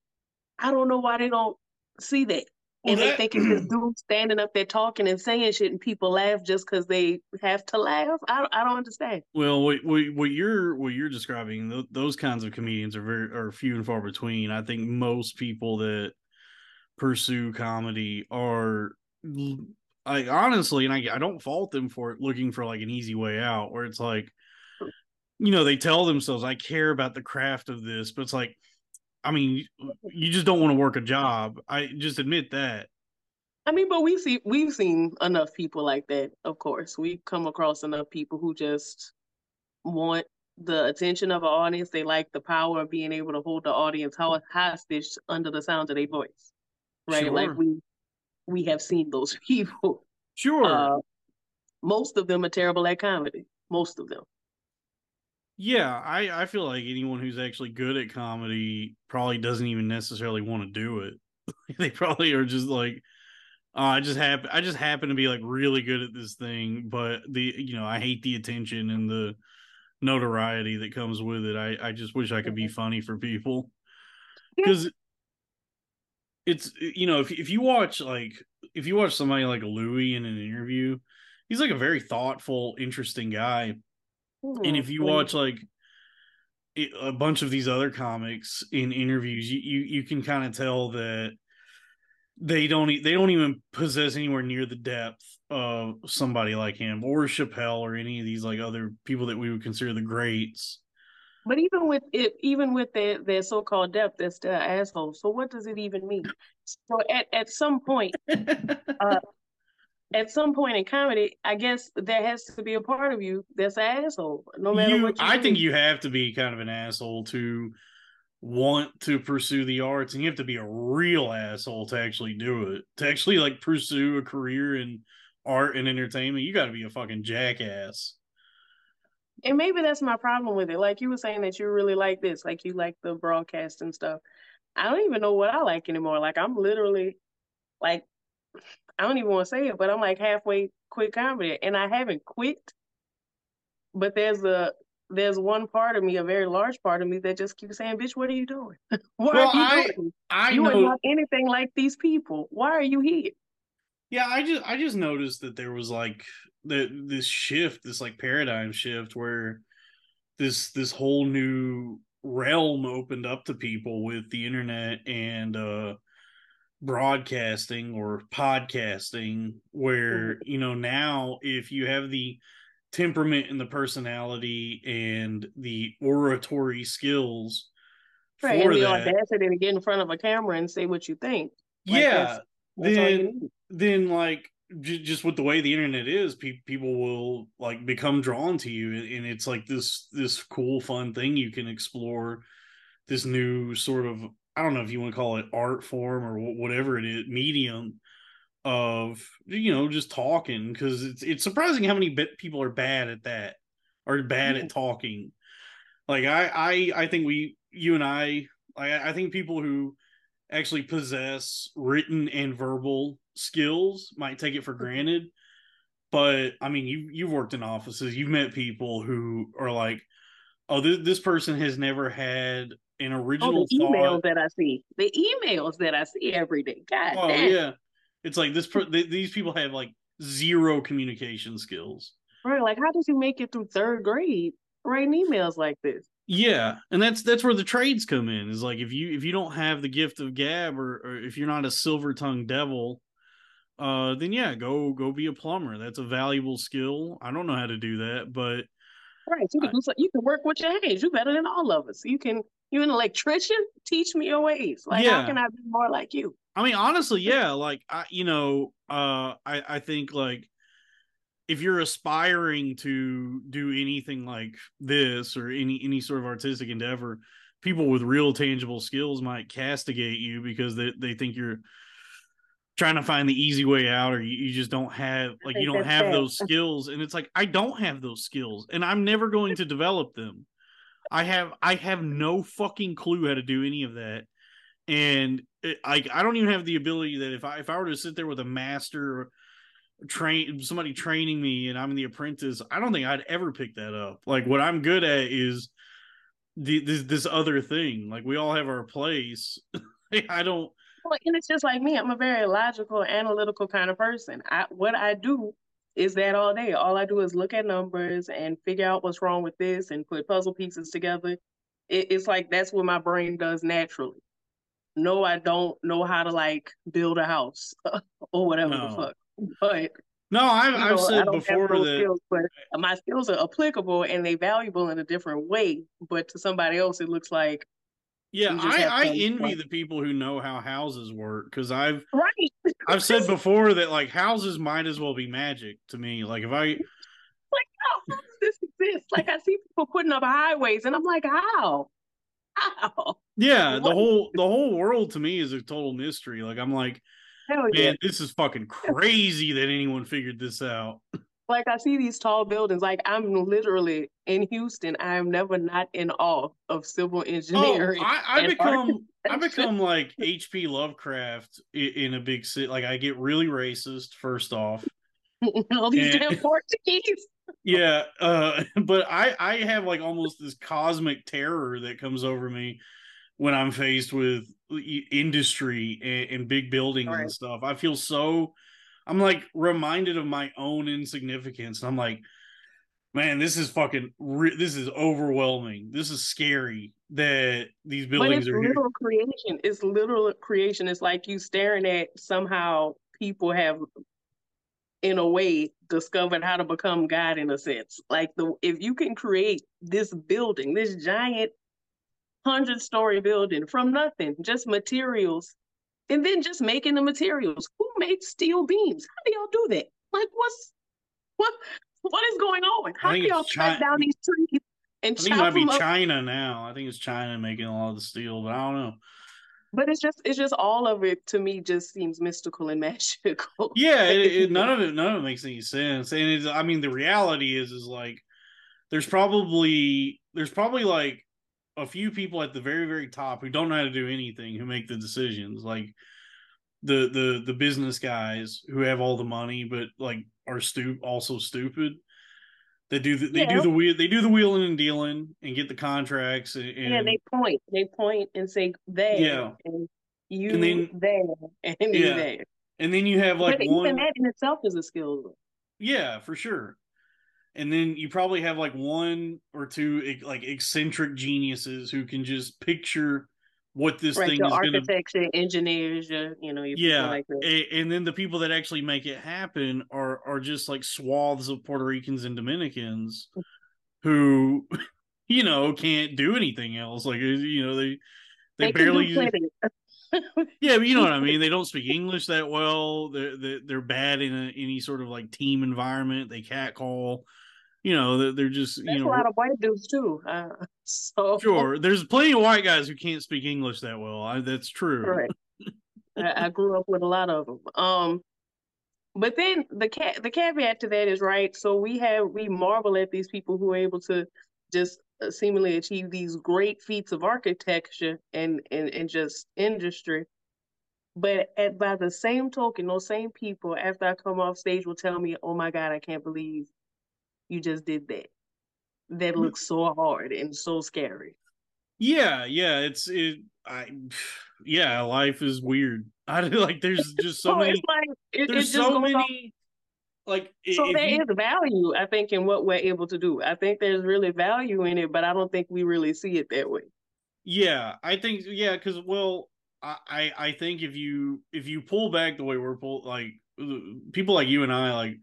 [SPEAKER 2] I don't know why they don't see that. Well, and that... they think it's just (clears throat) dudes standing up there talking and saying shit, and people laugh just because they have to laugh. I, I don't understand.
[SPEAKER 1] Well, what, what, what you're what you're describing, th- those kinds of comedians are very are few and far between. I think most people that pursue comedy are I honestly, and I, I don't fault them for it, looking for like an easy way out, where it's like, you know, they tell themselves, "I care about the craft of this," but it's like, I mean, you just don't want to work a job. I just admit that.
[SPEAKER 2] I mean, but we see we've seen enough people like that. Of course, we've come across enough people who just want the attention of an audience. They like the power of being able to hold the audience hostage under the sound of their voice, right? Sure. Like we we have seen those (laughs) people.
[SPEAKER 1] Sure. Uh,
[SPEAKER 2] most of them are terrible at comedy. Most of them.
[SPEAKER 1] Yeah, I, I feel like anyone who's actually good at comedy probably doesn't even necessarily want to do it. (laughs) they probably are just like, oh, I just happen I just happen to be like really good at this thing, but the you know I hate the attention and the notoriety that comes with it. I I just wish I could be mm-hmm. funny for people because it's you know if if you watch like if you watch somebody like Louis in an interview, he's like a very thoughtful, interesting guy. Ooh, and if you watch like a bunch of these other comics in interviews, you you, you can kind of tell that they don't they don't even possess anywhere near the depth of somebody like him or Chappelle or any of these like other people that we would consider the greats.
[SPEAKER 2] But even with it, even with their, their so-called depth, they're still assholes. So what does it even mean? So at, at some point, (laughs) uh, at some point in comedy, I guess there has to be a part of you that's an asshole, no matter
[SPEAKER 1] you,
[SPEAKER 2] what.
[SPEAKER 1] I do. think you have to be kind of an asshole to want to pursue the arts, and you have to be a real asshole to actually do it. To actually like pursue a career in art and entertainment, you got to be a fucking jackass
[SPEAKER 2] and maybe that's my problem with it. Like you were saying that you really like this, like you like the broadcast and stuff. I don't even know what I like anymore. Like I'm literally like I don't even want to say it, but I'm like halfway quit comedy and I haven't quit. But there's a there's one part of me, a very large part of me that just keeps saying, "Bitch, what are you doing? (laughs) Why well, are you I, doing? I you know, are not anything like these people. Why are you here?"
[SPEAKER 1] Yeah, I just I just noticed that there was like the this shift, this like paradigm shift where this this whole new realm opened up to people with the internet and uh broadcasting or podcasting where mm-hmm. you know now if you have the temperament and the personality and the oratory skills
[SPEAKER 2] right and the that, audacity to get in front of a camera and say what you think
[SPEAKER 1] like yeah that's, that's then then like just with the way the internet is pe- people will like become drawn to you and it's like this this cool fun thing you can explore this new sort of i don't know if you want to call it art form or whatever it is medium of you know just talking because it's it's surprising how many people are bad at that or bad at talking like i i i think we you and i i, I think people who actually possess written and verbal skills might take it for mm-hmm. granted but i mean you you've worked in offices you've met people who are like oh this, this person has never had an original oh,
[SPEAKER 2] the
[SPEAKER 1] thought.
[SPEAKER 2] emails that i see the emails that i see every day god oh damn. yeah
[SPEAKER 1] it's like this these people have like zero communication skills
[SPEAKER 2] right like how did you make it through third grade writing emails like this
[SPEAKER 1] yeah, and that's that's where the trades come in. Is like if you if you don't have the gift of gab or, or if you're not a silver tongued devil, uh, then yeah, go go be a plumber. That's a valuable skill. I don't know how to do that, but
[SPEAKER 2] right, you can I, you can work with your hands. You're better than all of us. You can you're an electrician. Teach me your ways. Like yeah. how can I be more like you?
[SPEAKER 1] I mean, honestly, yeah. Like I, you know, uh, I I think like if you're aspiring to do anything like this or any any sort of artistic endeavor, people with real tangible skills might castigate you because they, they think you're trying to find the easy way out or you, you just don't have like you don't have
[SPEAKER 2] fair.
[SPEAKER 1] those skills and it's like i don't have those skills and i'm never going to develop them i have i have no fucking clue how to do any of that and it, I I don't even have the ability that if I if I were to sit there with a master train somebody training me and I'm the apprentice, I don't think I'd ever pick that up. Like what I'm good at is the this this other thing. Like we all have our place. (laughs) I don't
[SPEAKER 2] Well, and it's just like me. I'm a very logical, analytical kind of person. I what I do is that all day. All I do is look at numbers and figure out what's wrong with this and put puzzle pieces together. It, it's like that's what my brain does naturally. No, I don't know how to like build a house (laughs) or whatever
[SPEAKER 1] No.
[SPEAKER 2] the fuck. (laughs) But
[SPEAKER 1] no, I've I've
[SPEAKER 2] know,
[SPEAKER 1] said before that
[SPEAKER 2] skills, but my skills are applicable and they valuable in a different way. But to somebody else, it looks like
[SPEAKER 1] yeah, I, I envy the people who know how houses work because I've
[SPEAKER 2] right. (laughs)
[SPEAKER 1] I've said before that like houses might as well be magic to me. Like if I
[SPEAKER 2] like, oh, how, how does this exist? Like, I see people putting up highways, and I'm like, how? How?
[SPEAKER 1] Yeah, (laughs) the whole the whole world to me is a total mystery. Like I'm like,
[SPEAKER 2] Hell yeah.
[SPEAKER 1] man, this is fucking crazy that anyone figured this out. (laughs)
[SPEAKER 2] Like, I see these tall buildings. Like, I'm literally in Houston. I am never not in awe of civil
[SPEAKER 1] Oh,
[SPEAKER 2] engineering.
[SPEAKER 1] I, I become I become like H.P. Lovecraft i- in a big city. Like I get really racist first off. (laughs)
[SPEAKER 2] All these
[SPEAKER 1] Yeah.
[SPEAKER 2] damn Portuguese. (laughs)
[SPEAKER 1] Yeah, uh, (laughs) but I I have like almost this cosmic terror that comes over me when I'm faced with industry and, and big buildings
[SPEAKER 2] Right.
[SPEAKER 1] and stuff. I feel so I'm like reminded of my own insignificance. And I'm like, man, this is fucking re- this is overwhelming. This is scary that these
[SPEAKER 2] But
[SPEAKER 1] buildings
[SPEAKER 2] it's
[SPEAKER 1] are here.
[SPEAKER 2] creation. It's literal creation. It's like you staring at somehow people have, in a way, discovered how to become God in a sense. Like the if you can create this building, this giant hundred story building from nothing, just materials, and then just making the materials. Who makes steel beams? How do y'all do that? Like what's what what is going on? How do y'all cut down these trees and
[SPEAKER 1] I think it might be
[SPEAKER 2] up?
[SPEAKER 1] China now. I think it's China making a lot of the steel, but I don't know.
[SPEAKER 2] But it's just it's just all of it to me just seems mystical and (laughs) magical.
[SPEAKER 1] Yeah, it, it, (laughs) none of it none of it makes any sense. And it's I mean the reality is is like there's probably there's probably like a few people at the very very top who don't know how to do anything who make the decisions like the the the business guys who have all the money but like are stu also stupid they do the, they do the wheel they do the wheeling and dealing and get the contracts and, and
[SPEAKER 2] yeah, they point. They point and say there
[SPEAKER 1] Yeah.
[SPEAKER 2] and you
[SPEAKER 1] And then-
[SPEAKER 2] there and you
[SPEAKER 1] Yeah.
[SPEAKER 2] there.
[SPEAKER 1] and then you have like
[SPEAKER 2] but
[SPEAKER 1] one
[SPEAKER 2] even that in itself is a skill.
[SPEAKER 1] Yeah, for sure. And then you probably have like one or two like eccentric geniuses who can just picture what this
[SPEAKER 2] Right,
[SPEAKER 1] thing is going to
[SPEAKER 2] architecture, engineers, your you know,
[SPEAKER 1] yeah
[SPEAKER 2] like
[SPEAKER 1] and then the people that actually make it happen are are just like swaths of puerto ricans and dominicans who (laughs) you know can't do anything else. Like uh, you know they they,
[SPEAKER 2] They
[SPEAKER 1] barely (laughs) yeah but you know what i mean? They don't speak english that well. They're they're, they're bad in a, any sort of like team environment. They catcall you know they're, they're just
[SPEAKER 2] There's
[SPEAKER 1] you know a
[SPEAKER 2] lot of white dudes too. Uh, (laughs) so
[SPEAKER 1] Sure, there's plenty of white guys who can't speak English that well. I, that's true.
[SPEAKER 2] Correct. (laughs) I, I grew up with a lot of them. Um, but then the ca- the caveat to that is right. So we have we marvel at these people who are able to just uh, seemingly achieve these great feats of architecture and and, and just industry. But at by the same token, those same people after I come off stage will tell me, "Oh my God, I can't believe you just did that. That mm. looks so hard and so scary."
[SPEAKER 1] Yeah, yeah. It's it. I (sighs) yeah. Life is weird. (laughs) I like. There's (laughs) just so oh,
[SPEAKER 2] So
[SPEAKER 1] many.
[SPEAKER 2] it's like it, it
[SPEAKER 1] There's
[SPEAKER 2] just
[SPEAKER 1] so many. Like
[SPEAKER 2] So there is
[SPEAKER 1] you-
[SPEAKER 2] value, I think, in what we're able to do. I think there's really value in it, but I don't think we really see it that way.
[SPEAKER 1] Yeah, I think yeah, because well, I I I think if you if you pull back the way we're pull like people like you and I like.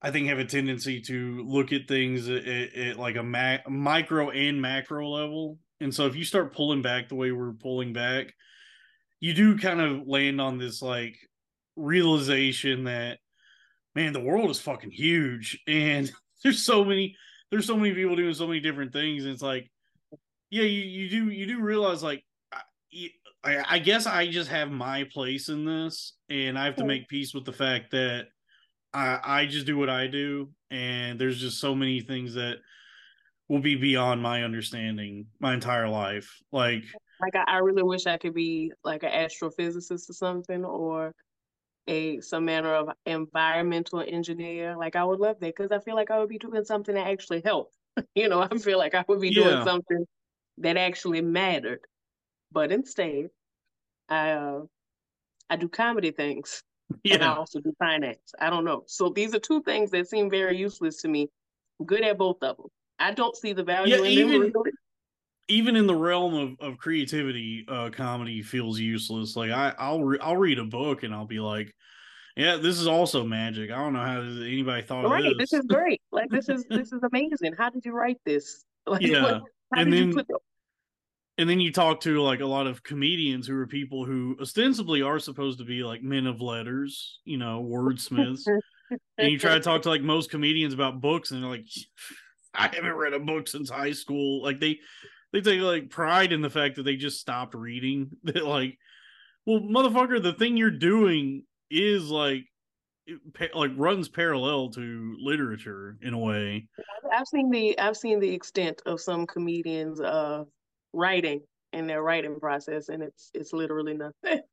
[SPEAKER 1] I think have a tendency to look at things at, at, like a ma- micro and macro level, and so if you start pulling back the way we're pulling back, you do kind of land on this like realization that man, the world is fucking huge, and (laughs) there's so many there's so many people doing so many different things, and it's like yeah, you, you do you do realize like I, I, guess I just have my place in this, and I have to make peace with the fact that I I just do what I do, and there's just so many things that will be beyond my understanding my entire life. Like,
[SPEAKER 2] Like I, I really wish I could be like an astrophysicist or something, or a some manner of environmental engineer. Like I would love that because I feel like I would be doing something that actually helped. (laughs) You know, I feel like I would be
[SPEAKER 1] Yeah.
[SPEAKER 2] doing something that actually mattered. But instead, I uh, I do comedy things and I also do finance. I don't know. So these are two things that seem very useless to me. I'm good at both of them. I don't see the value
[SPEAKER 1] Yeah,
[SPEAKER 2] in
[SPEAKER 1] even-
[SPEAKER 2] them. Really.
[SPEAKER 1] even in the realm of, of creativity, uh, comedy feels useless. Like I, I'll re- I'll read a book and I'll be like, yeah, this is also magic. I don't know how anybody thought
[SPEAKER 2] Right,
[SPEAKER 1] of
[SPEAKER 2] this
[SPEAKER 1] this.
[SPEAKER 2] is great. Like this is this is amazing. How did you write this? (laughs) Like,
[SPEAKER 1] Yeah,
[SPEAKER 2] what- how
[SPEAKER 1] and
[SPEAKER 2] did
[SPEAKER 1] then-
[SPEAKER 2] you put
[SPEAKER 1] and then you talk to like a lot of comedians who are people who ostensibly are supposed to be like men of letters, you know, wordsmiths. and you try to talk to like most comedians about books, and they're like, I haven't read a book since high school. Like they they take like pride in the fact that they just stopped reading. (laughs) That like, well, motherfucker, the thing you're doing is like like runs parallel to literature in a way.
[SPEAKER 2] I've seen the I've seen the extent of some comedians uh writing in their writing process and it's it's literally nothing. (laughs)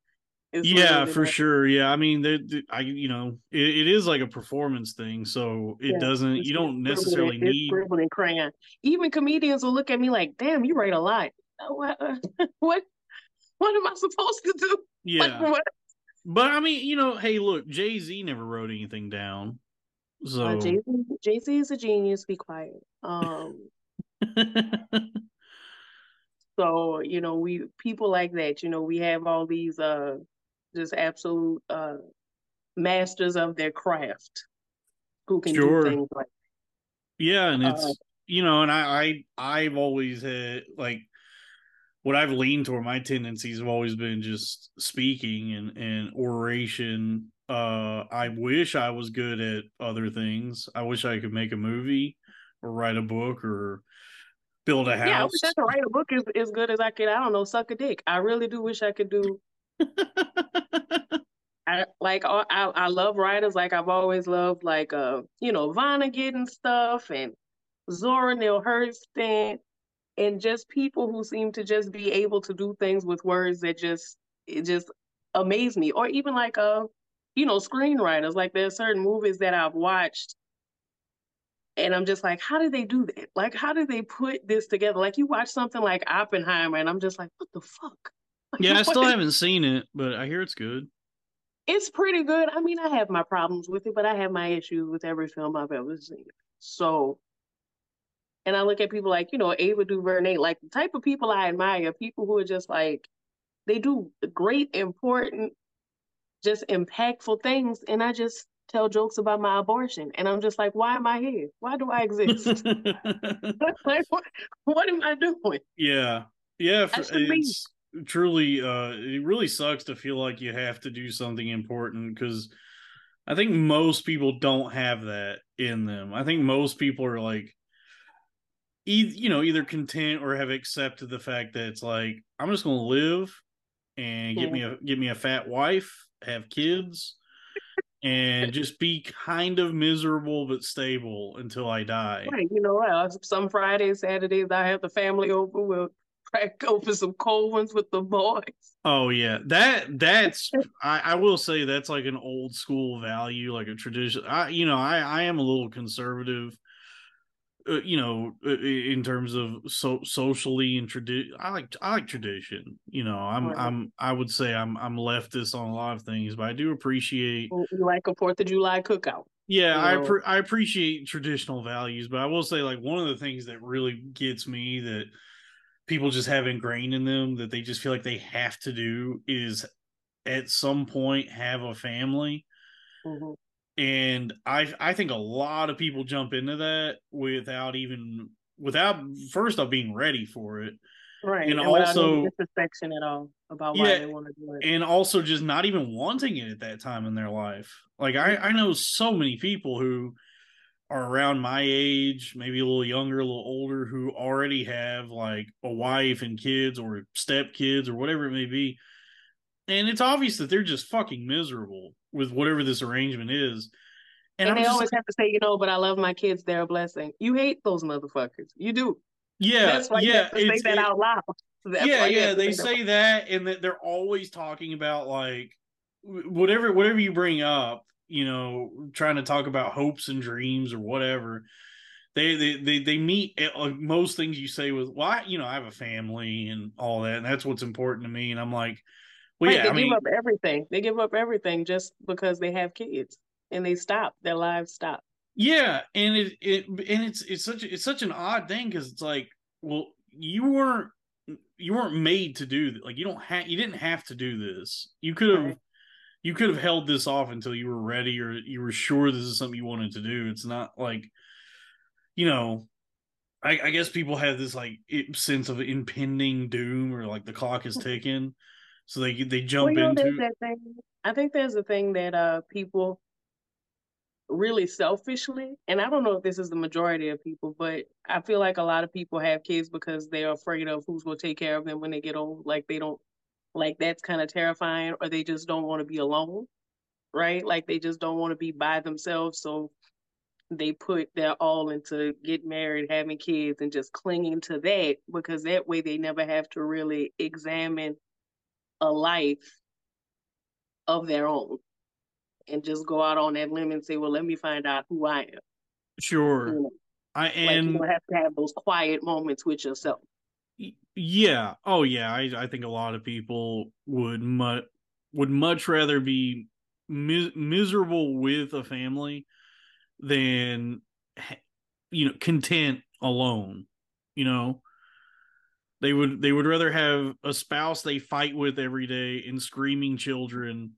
[SPEAKER 2] It's
[SPEAKER 1] yeah,
[SPEAKER 2] literally
[SPEAKER 1] for
[SPEAKER 2] nothing.
[SPEAKER 1] sure. Yeah, I mean, they, they- I you know, it, it is like a performance thing, so it
[SPEAKER 2] Yeah,
[SPEAKER 1] doesn't. You don't necessarily need.
[SPEAKER 2] scribbling crayon. Even comedians will look at me like, "Damn, you write a lot. What (laughs) what what am I supposed to do? (laughs) Like,
[SPEAKER 1] Yeah,
[SPEAKER 2] what?
[SPEAKER 1] but I mean, you know, hey, look, Jay Z never wrote anything down, so
[SPEAKER 2] Uh, Jay Z Jay Z is a genius. Be quiet. Um, so you know, we people like that. You know, we have all these uh, just absolute uh, masters of their craft who can
[SPEAKER 1] Sure.
[SPEAKER 2] do things like.
[SPEAKER 1] Yeah, and it's
[SPEAKER 2] Uh,
[SPEAKER 1] you know, and I, I I've always had like what I've leaned toward. My tendencies have always been just speaking and and oration. Uh, I wish I was good at other things. I wish I could make a movie or write a book or build a house.
[SPEAKER 2] Yeah, I wish I could write a book as, as good as I could. I don't know, suck a dick. I really do wish I could do (laughs) I like I I I love writers. Like I've always loved like uh you know Vonnegut and stuff and Zora Neale Hurston and just people who seem to just be able to do things with words that just it just amaze me. Or even like uh you know screenwriters. Like there's certain movies that I've watched and I'm just like, how did they do that? Like how did they put this together? Like you watch something like Oppenheimer and I'm just like, what the fuck? (laughs)
[SPEAKER 1] yeah, I still
[SPEAKER 2] is-
[SPEAKER 1] haven't seen it, but I hear it's good.
[SPEAKER 2] It's pretty good. I mean, I have my problems with it, but I have my issues with every film I've ever seen. So, and I look at people like, you know, Ava DuVernay, like the type of people I admire, people who are just like, they do great, important, just impactful things. And I just tell jokes about my abortion. And I'm just like, why am I here? Why do I exist? (laughs) (laughs) like, what, what am I doing?
[SPEAKER 1] Yeah. Yeah, for,
[SPEAKER 2] be.
[SPEAKER 1] it's truly uh it really sucks to feel like you have to do something important cuz I think most people don't have that in them. I think most people are like e- you know, either content or have accepted the fact that it's like I'm just going to live and get
[SPEAKER 2] Yeah.
[SPEAKER 1] me a get me a fat wife, have kids and just be kind of miserable but stable until I die.
[SPEAKER 2] Right, you know, uh, some Fridays, Saturdays, I have the family over. We'll crack (laughs) open some cold ones with the boys.
[SPEAKER 1] Oh yeah, that that's (laughs) I, I will say that's like an old school value, like a tradition. I you know I I am a little conservative, uh, you know, uh, in terms of so socially and tradition. I like I like tradition. You know, I'm
[SPEAKER 2] Right.
[SPEAKER 1] I'm I would say I'm I'm leftist on a lot of things, but I do appreciate.
[SPEAKER 2] You like a Fourth of July cookout.
[SPEAKER 1] Yeah,
[SPEAKER 2] you
[SPEAKER 1] I appre I appreciate traditional values, but I will say like one of the things that really gets me that people just have ingrained in them that they just feel like they have to do is at some point have a family
[SPEAKER 2] Mhm.
[SPEAKER 1] And i i think a lot of people jump into that without even without first of being ready for it
[SPEAKER 2] Right,
[SPEAKER 1] And
[SPEAKER 2] any
[SPEAKER 1] also-
[SPEAKER 2] disrespect at all about why
[SPEAKER 1] Yeah,
[SPEAKER 2] they want to do it.
[SPEAKER 1] and also just not even wanting it at that time in their life like i i know so many people who are around my age, maybe a little younger, a little older, who already have like a wife and kids or step kids or whatever it may be. And it's obvious that they're just fucking miserable with whatever this arrangement is.
[SPEAKER 2] And,
[SPEAKER 1] I'm
[SPEAKER 2] they always
[SPEAKER 1] like,
[SPEAKER 2] have to say, you know, but I love my kids. They're a blessing. You hate those motherfuckers. You do.
[SPEAKER 1] yeah,
[SPEAKER 2] That's why you
[SPEAKER 1] yeah,
[SPEAKER 2] have to say that
[SPEAKER 1] it-
[SPEAKER 2] out loud. (laughs) That's
[SPEAKER 1] yeah, yeah. They say that, and that they're always talking about like whatever, whatever you bring up. You know, trying to talk about hopes and dreams or whatever. They they they, they meet like, most things you say with, well, I, you know, I have a family and all that, and that's what's important to me. And I'm like, well,
[SPEAKER 2] Right,
[SPEAKER 1] yeah,
[SPEAKER 2] they
[SPEAKER 1] I mean,
[SPEAKER 2] give up everything. They give up everything just because they have kids, and they stop. Their lives stop.
[SPEAKER 1] Yeah, and it it and it's it's such it's such an odd thing because it's like, well, you weren't you weren't made to do that. Like you don't have you didn't have to do this. You could have
[SPEAKER 2] Right.
[SPEAKER 1] you could have held this off until you were ready or you were sure this is something you wanted to do. It's not like, you know, I, I guess people have this like sense of impending doom or like the clock is (laughs) ticking, so they they jump
[SPEAKER 2] well, know,
[SPEAKER 1] into
[SPEAKER 2] that thing. I think there's a thing that uh people really selfishly, and I don't know if this is the majority of people, but I feel like a lot of people have kids because they're afraid of who's going to take care of them when they get old. Like they don't, like that's kind of terrifying, or they just don't want to be alone, right? Like they just don't want to be by themselves, so they put their all into get married, having kids, and just clinging to that because that way they never have to really examine a life of their own and just go out on that limb and say, well, let me find out who I am.
[SPEAKER 1] sure.
[SPEAKER 2] You know,
[SPEAKER 1] I
[SPEAKER 2] like you
[SPEAKER 1] and
[SPEAKER 2] have to have those quiet moments with yourself.
[SPEAKER 1] Yeah. Oh yeah. I I think a lot of people would much would much rather be mi- miserable with a family than you know content alone. You know, they would they would rather have a spouse they fight with every day and screaming children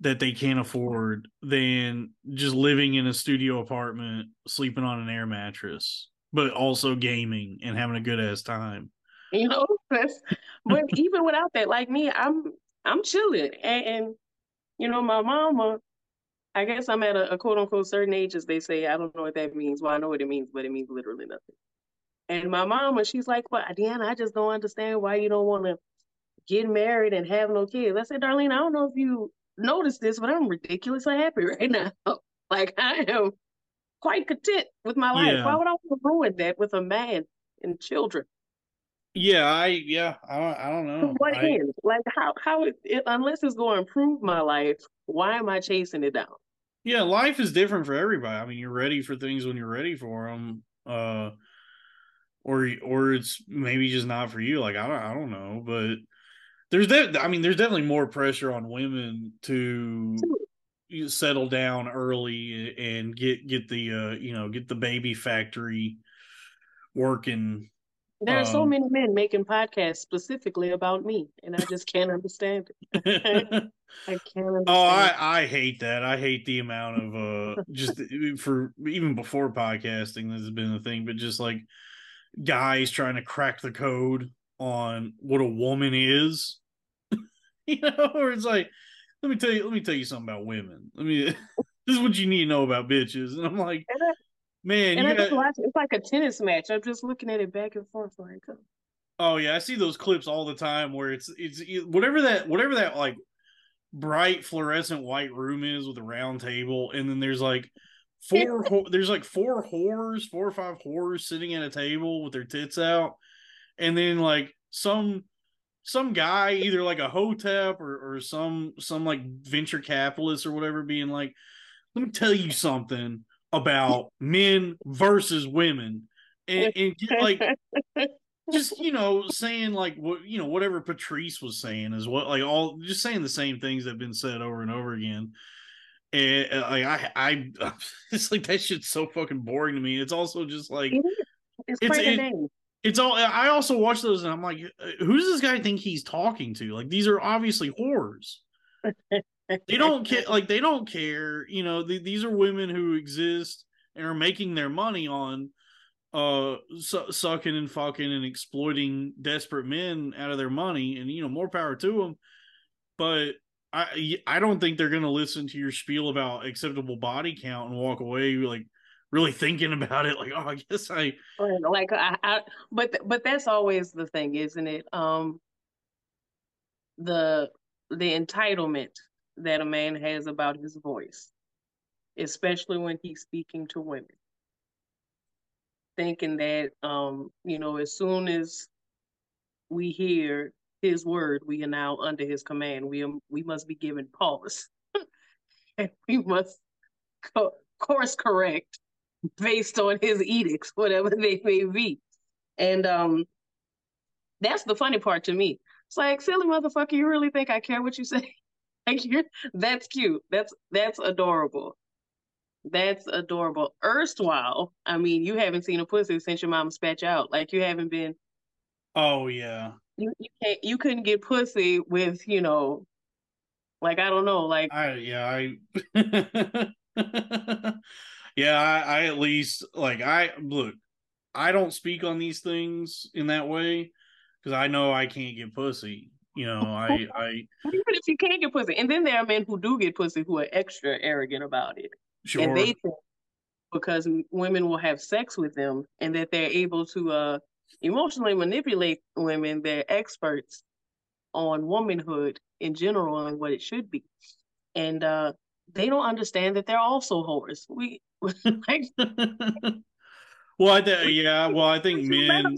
[SPEAKER 1] that they can't afford than just living in a studio apartment sleeping on an air mattress but also gaming and having a good ass time
[SPEAKER 2] You know, (laughs) that's but (laughs) even without that, like me, I'm I'm chilling. And, and you know, my mama, I guess I'm at a, a quote unquote certain age, as they say. I don't know what that means. Well, I know what it means, but it means literally nothing. And my mama, she's like, Well, Deanna, I just don't understand why you don't want to get married and have no kids. I said, Darlene, I don't know if you noticed this, but I'm ridiculously happy (laughs) right now. like I am quite content with my life.
[SPEAKER 1] Yeah.
[SPEAKER 2] Why would I want to ruin that with a man and children?
[SPEAKER 1] Yeah, I yeah, I don't, I don't know.
[SPEAKER 2] what
[SPEAKER 1] I-
[SPEAKER 2] end? Like how how it, it unless it's going to improve my life, why am I chasing it down?
[SPEAKER 1] yeah, life is different for everybody. I mean, you're ready for things when you're ready for them, uh, or or it's maybe just not for you. Like I don't I don't know, but there's de- I mean, there's definitely more pressure on women to settle down early and get get the uh you know get the baby factory working.
[SPEAKER 2] There are so
[SPEAKER 1] Um,
[SPEAKER 2] many men making podcasts specifically about me, and I just can't understand it. (laughs) I can't understand. (laughs)
[SPEAKER 1] Oh. I, I hate that. I hate the amount of uh just (laughs) for even before podcasting this has been a thing, but just like guys trying to crack the code on what a woman is. (laughs) you know, or it's like, let me tell you, let me tell you something about women. Let me (laughs) this is what you need to know about bitches. And I'm like,
[SPEAKER 2] And I-
[SPEAKER 1] man,
[SPEAKER 2] and
[SPEAKER 1] you
[SPEAKER 2] I just watch it's like a tennis match. I'm just looking at it back and forth like uh,
[SPEAKER 1] Oh yeah, I see those clips all the time where it's it's whatever that whatever that like bright fluorescent white room is with a round table, and then there's like four wh- there's like four whores, four or five whores sitting at a table with their tits out, and then like some some guy either like a hotep or or some some like venture capitalist or whatever being like, let me tell you something about men versus women, and, and get, like (laughs) just you know saying like what you know whatever patrice was saying is what like all just saying the same things that have been said over and over again and like i i (laughs) it's like that shit's so fucking boring to me. It's also just like
[SPEAKER 2] it. It's,
[SPEAKER 1] It's- it- it's all i also watch those and i'm like uh, who does this guy think he's talking to? Like these are obviously whores. (laughs) They don't care like they don't care you know th- these are women who exist and are making their money on uh su- sucking and fucking and exploiting desperate men out of their money and you know more power to them but i i don't think they're going to listen to your spiel about acceptable body count and walk away like really thinking about it. Like, oh, I guess I
[SPEAKER 2] like I, I but but that's always the thing, isn't it? Um, the the entitlement that a man has about his voice, especially when he's speaking to women. Thinking that um, you know, as soon as we hear his word, we are now under his command. We are, we must be given pause. (laughs) and we must co- course correct based on his edicts, whatever they may be. And um that's the funny part to me. It's like, silly motherfucker, you really think I care what you say? (laughs) like you're that's cute. That's that's adorable. That's adorable. Erstwhile, I mean, you haven't seen a pussy since your mama spat you out. Like you haven't been
[SPEAKER 1] Oh yeah.
[SPEAKER 2] You you can't you couldn't get pussy with, you know, like I don't know, like
[SPEAKER 1] I yeah, I (laughs) yeah, I, I at least like I look, I don't speak on these things in that way because I know I can't get pussy. You know, I (laughs) I
[SPEAKER 2] even if you can't get pussy, and then there are men who do get pussy who are extra arrogant about it,
[SPEAKER 1] sure
[SPEAKER 2] and they think because women will have sex with them and that they're able to uh emotionally manipulate women, they're experts on womanhood in general and what it should be, and uh they don't understand that they're also whores. We (laughs) like, (laughs)
[SPEAKER 1] well, I th- yeah, well, I think (laughs) men.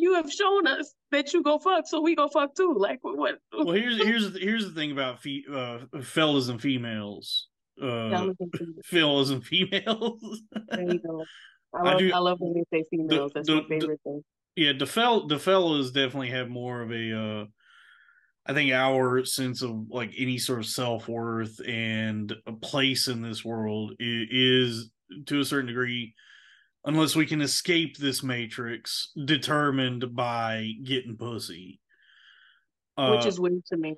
[SPEAKER 2] You have shown us that you go fuck, so we go fuck too. Like what?
[SPEAKER 1] Well, here's here's here's the thing about fe- uh, fellas and females. Uh, fellas and females.
[SPEAKER 2] there you go. I love, I, do, I love when they say females. The, That's the, my favorite
[SPEAKER 1] the,
[SPEAKER 2] thing.
[SPEAKER 1] Yeah, the fel the fellas definitely have more of a uh I think our sense of like any sort of self worth and a place in this world is, to a certain degree, unless we can escape this matrix, determined by getting pussy.
[SPEAKER 2] Which uh, is weird to me.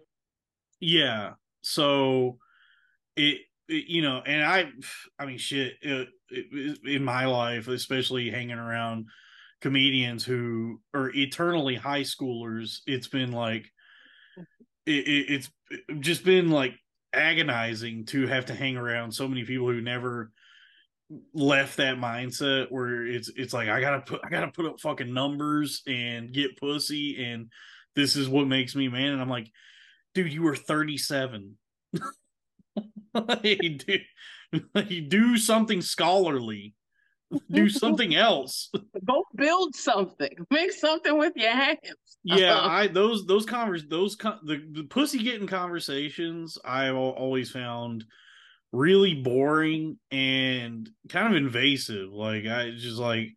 [SPEAKER 1] Yeah. So it, it, you know, and I, I mean, shit, it, it, in my life, especially hanging around comedians who are eternally high schoolers, it's been like, it, it, it's just been like agonizing to have to hang around so many people who never left that mindset where it's it's like I gotta put I gotta put up fucking numbers and get pussy and this is what makes me man and I'm like, dude, you were 37. (laughs) do, (laughs) do something scholarly do something else. (laughs)
[SPEAKER 2] Go build something. Make something with your hands.
[SPEAKER 1] Yeah, uh-huh. I those those convers those the, the pussy getting conversations I've always found really boring and kind of invasive. Like I just like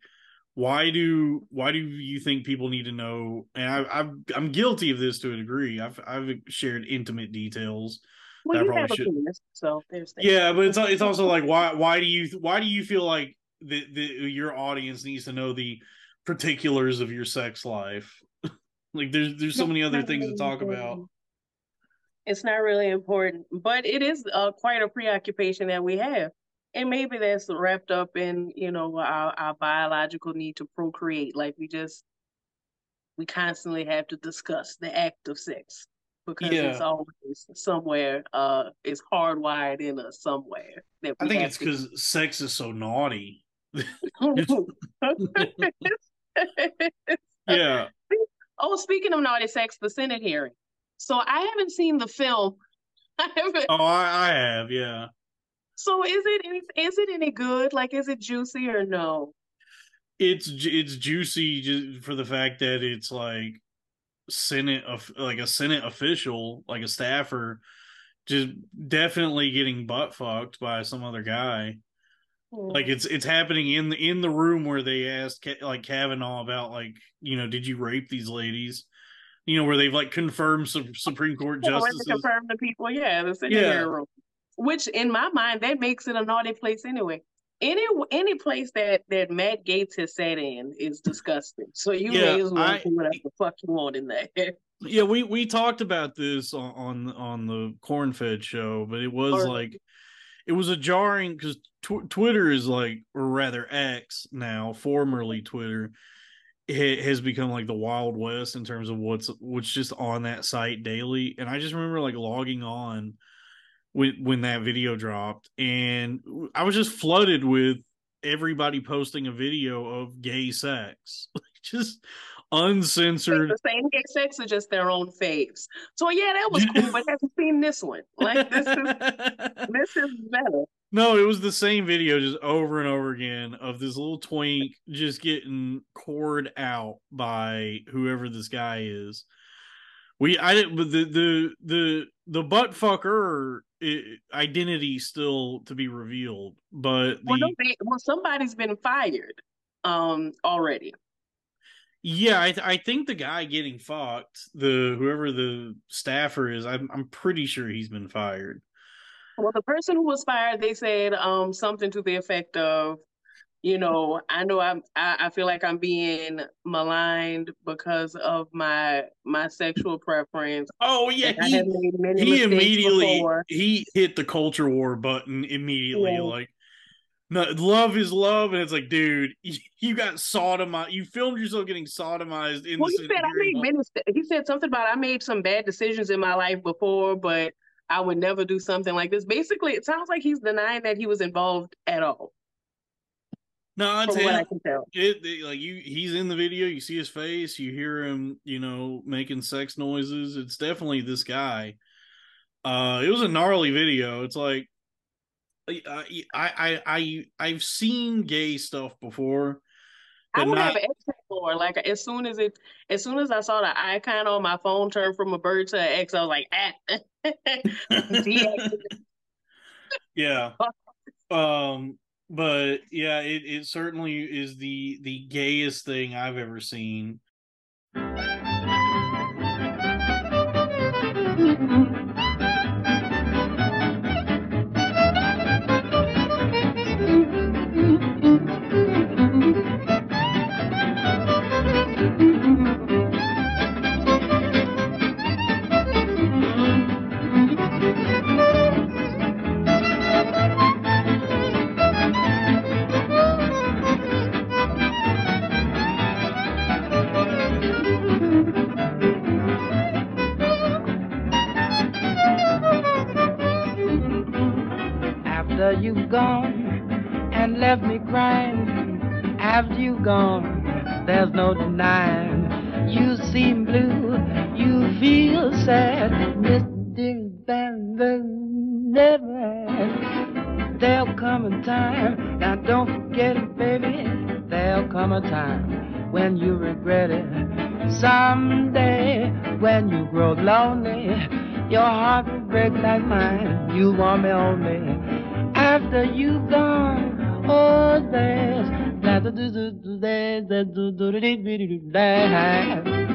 [SPEAKER 1] why do why do you think people need to know? And I, I've I'm guilty of this to a degree. I've I've shared intimate details.
[SPEAKER 2] Well, you have should. a penis, so there's
[SPEAKER 1] yeah, but it's it's also like why why do you why do you feel like the, the your audience needs to know the particulars of your sex life. (laughs) like there's there's so many other things to talk about.
[SPEAKER 2] It's not really important, but it is uh, quite a preoccupation that we have, and maybe that's wrapped up in you know our, our biological need to procreate. Like we just we constantly have to discuss the act of sex because yeah. it's always somewhere uh it's hardwired in us somewhere.
[SPEAKER 1] I think it's because sex is so naughty (laughs) yeah.
[SPEAKER 2] Oh, speaking of naughty sex, the Senate hearing. So I haven't seen the film. (laughs)
[SPEAKER 1] I haven't. Oh, I, I have. Yeah.
[SPEAKER 2] So is it is it any good? Like, is it juicy or no?
[SPEAKER 1] It's it's juicy just for the fact that it's like Senate of like a Senate official, like a staffer, just definitely getting butt fucked by some other guy. Mm. Like it's it's happening in the in the room where they asked like Kavanaugh about like you know did you rape these ladies, you know where they've like confirmed some Supreme Court yeah, justices.
[SPEAKER 2] Confirm the people, yeah, the yeah. room. Which in my mind that makes it a naughty place anyway. Any any place that that Matt Gaetz has sat in is disgusting. So you yeah, may as well do whatever the fuck you want in there.
[SPEAKER 1] yeah, we we talked about this on on, on the Corn Fed show, but it was or, like it was a jarring because tw- Twitter is like, or rather X now, formerly Twitter, it has become like the Wild West in terms of what's what's just on that site daily. And I just remember like logging on when when that video dropped, and I was just flooded with everybody posting a video of gay sex, (laughs) just uncensored.
[SPEAKER 2] The same gay sex are just their own faves. So yeah, that was cool, but have you seen this one? Like this is (laughs) this is better.
[SPEAKER 1] No, it was the same video just over and over again of this little twink just getting cored out by whoever this guy is. We I didn't but the the the the butt fucker identity still to be revealed, but the
[SPEAKER 2] Well, no, they, well, somebody's been fired um already.
[SPEAKER 1] Yeah, I th- I think the guy getting fucked, the whoever the staffer is, I'm I'm pretty sure he's been fired.
[SPEAKER 2] Well, the person who was fired, they said um something to the effect of, you know, I know I'm I, I feel like I'm being maligned because of my my sexual preference.
[SPEAKER 1] Oh yeah, he
[SPEAKER 2] have made many
[SPEAKER 1] he immediately
[SPEAKER 2] before.
[SPEAKER 1] he hit the culture war button immediately
[SPEAKER 2] Yeah.
[SPEAKER 1] like no love is love and it's like dude (laughs) you, you got sodomized you filmed yourself getting sodomized in
[SPEAKER 2] Well, he said I made. He said something about I made some bad decisions in my life before, but I would never do something like this. Basically, it sounds like he's denying that he was involved at all,
[SPEAKER 1] no it's
[SPEAKER 2] from what I can tell.
[SPEAKER 1] it, it- like you he's in the video you see his face you hear him you know making sex noises it's definitely this guy uh it was a gnarly video it's like I I I, I've seen gay stuff before
[SPEAKER 2] I would
[SPEAKER 1] not
[SPEAKER 2] have X before. Like as soon as it, as soon as I saw the icon on my phone turn from a bird to an X, I was like, ah. (laughs) (laughs)
[SPEAKER 1] Yeah (laughs) um but yeah it, it certainly is the the gayest thing i've ever seen
[SPEAKER 3] After you've gone and left me crying, after you've gone, there's no denying. You seem blue, you feel sad, Mr. Van never. There'll come a time, now don't forget it, baby. There'll come a time when you regret it. Someday, when you grow lonely, your heart will break like mine. You want me only after you've gone. Oh, there's there's there's there's there's there's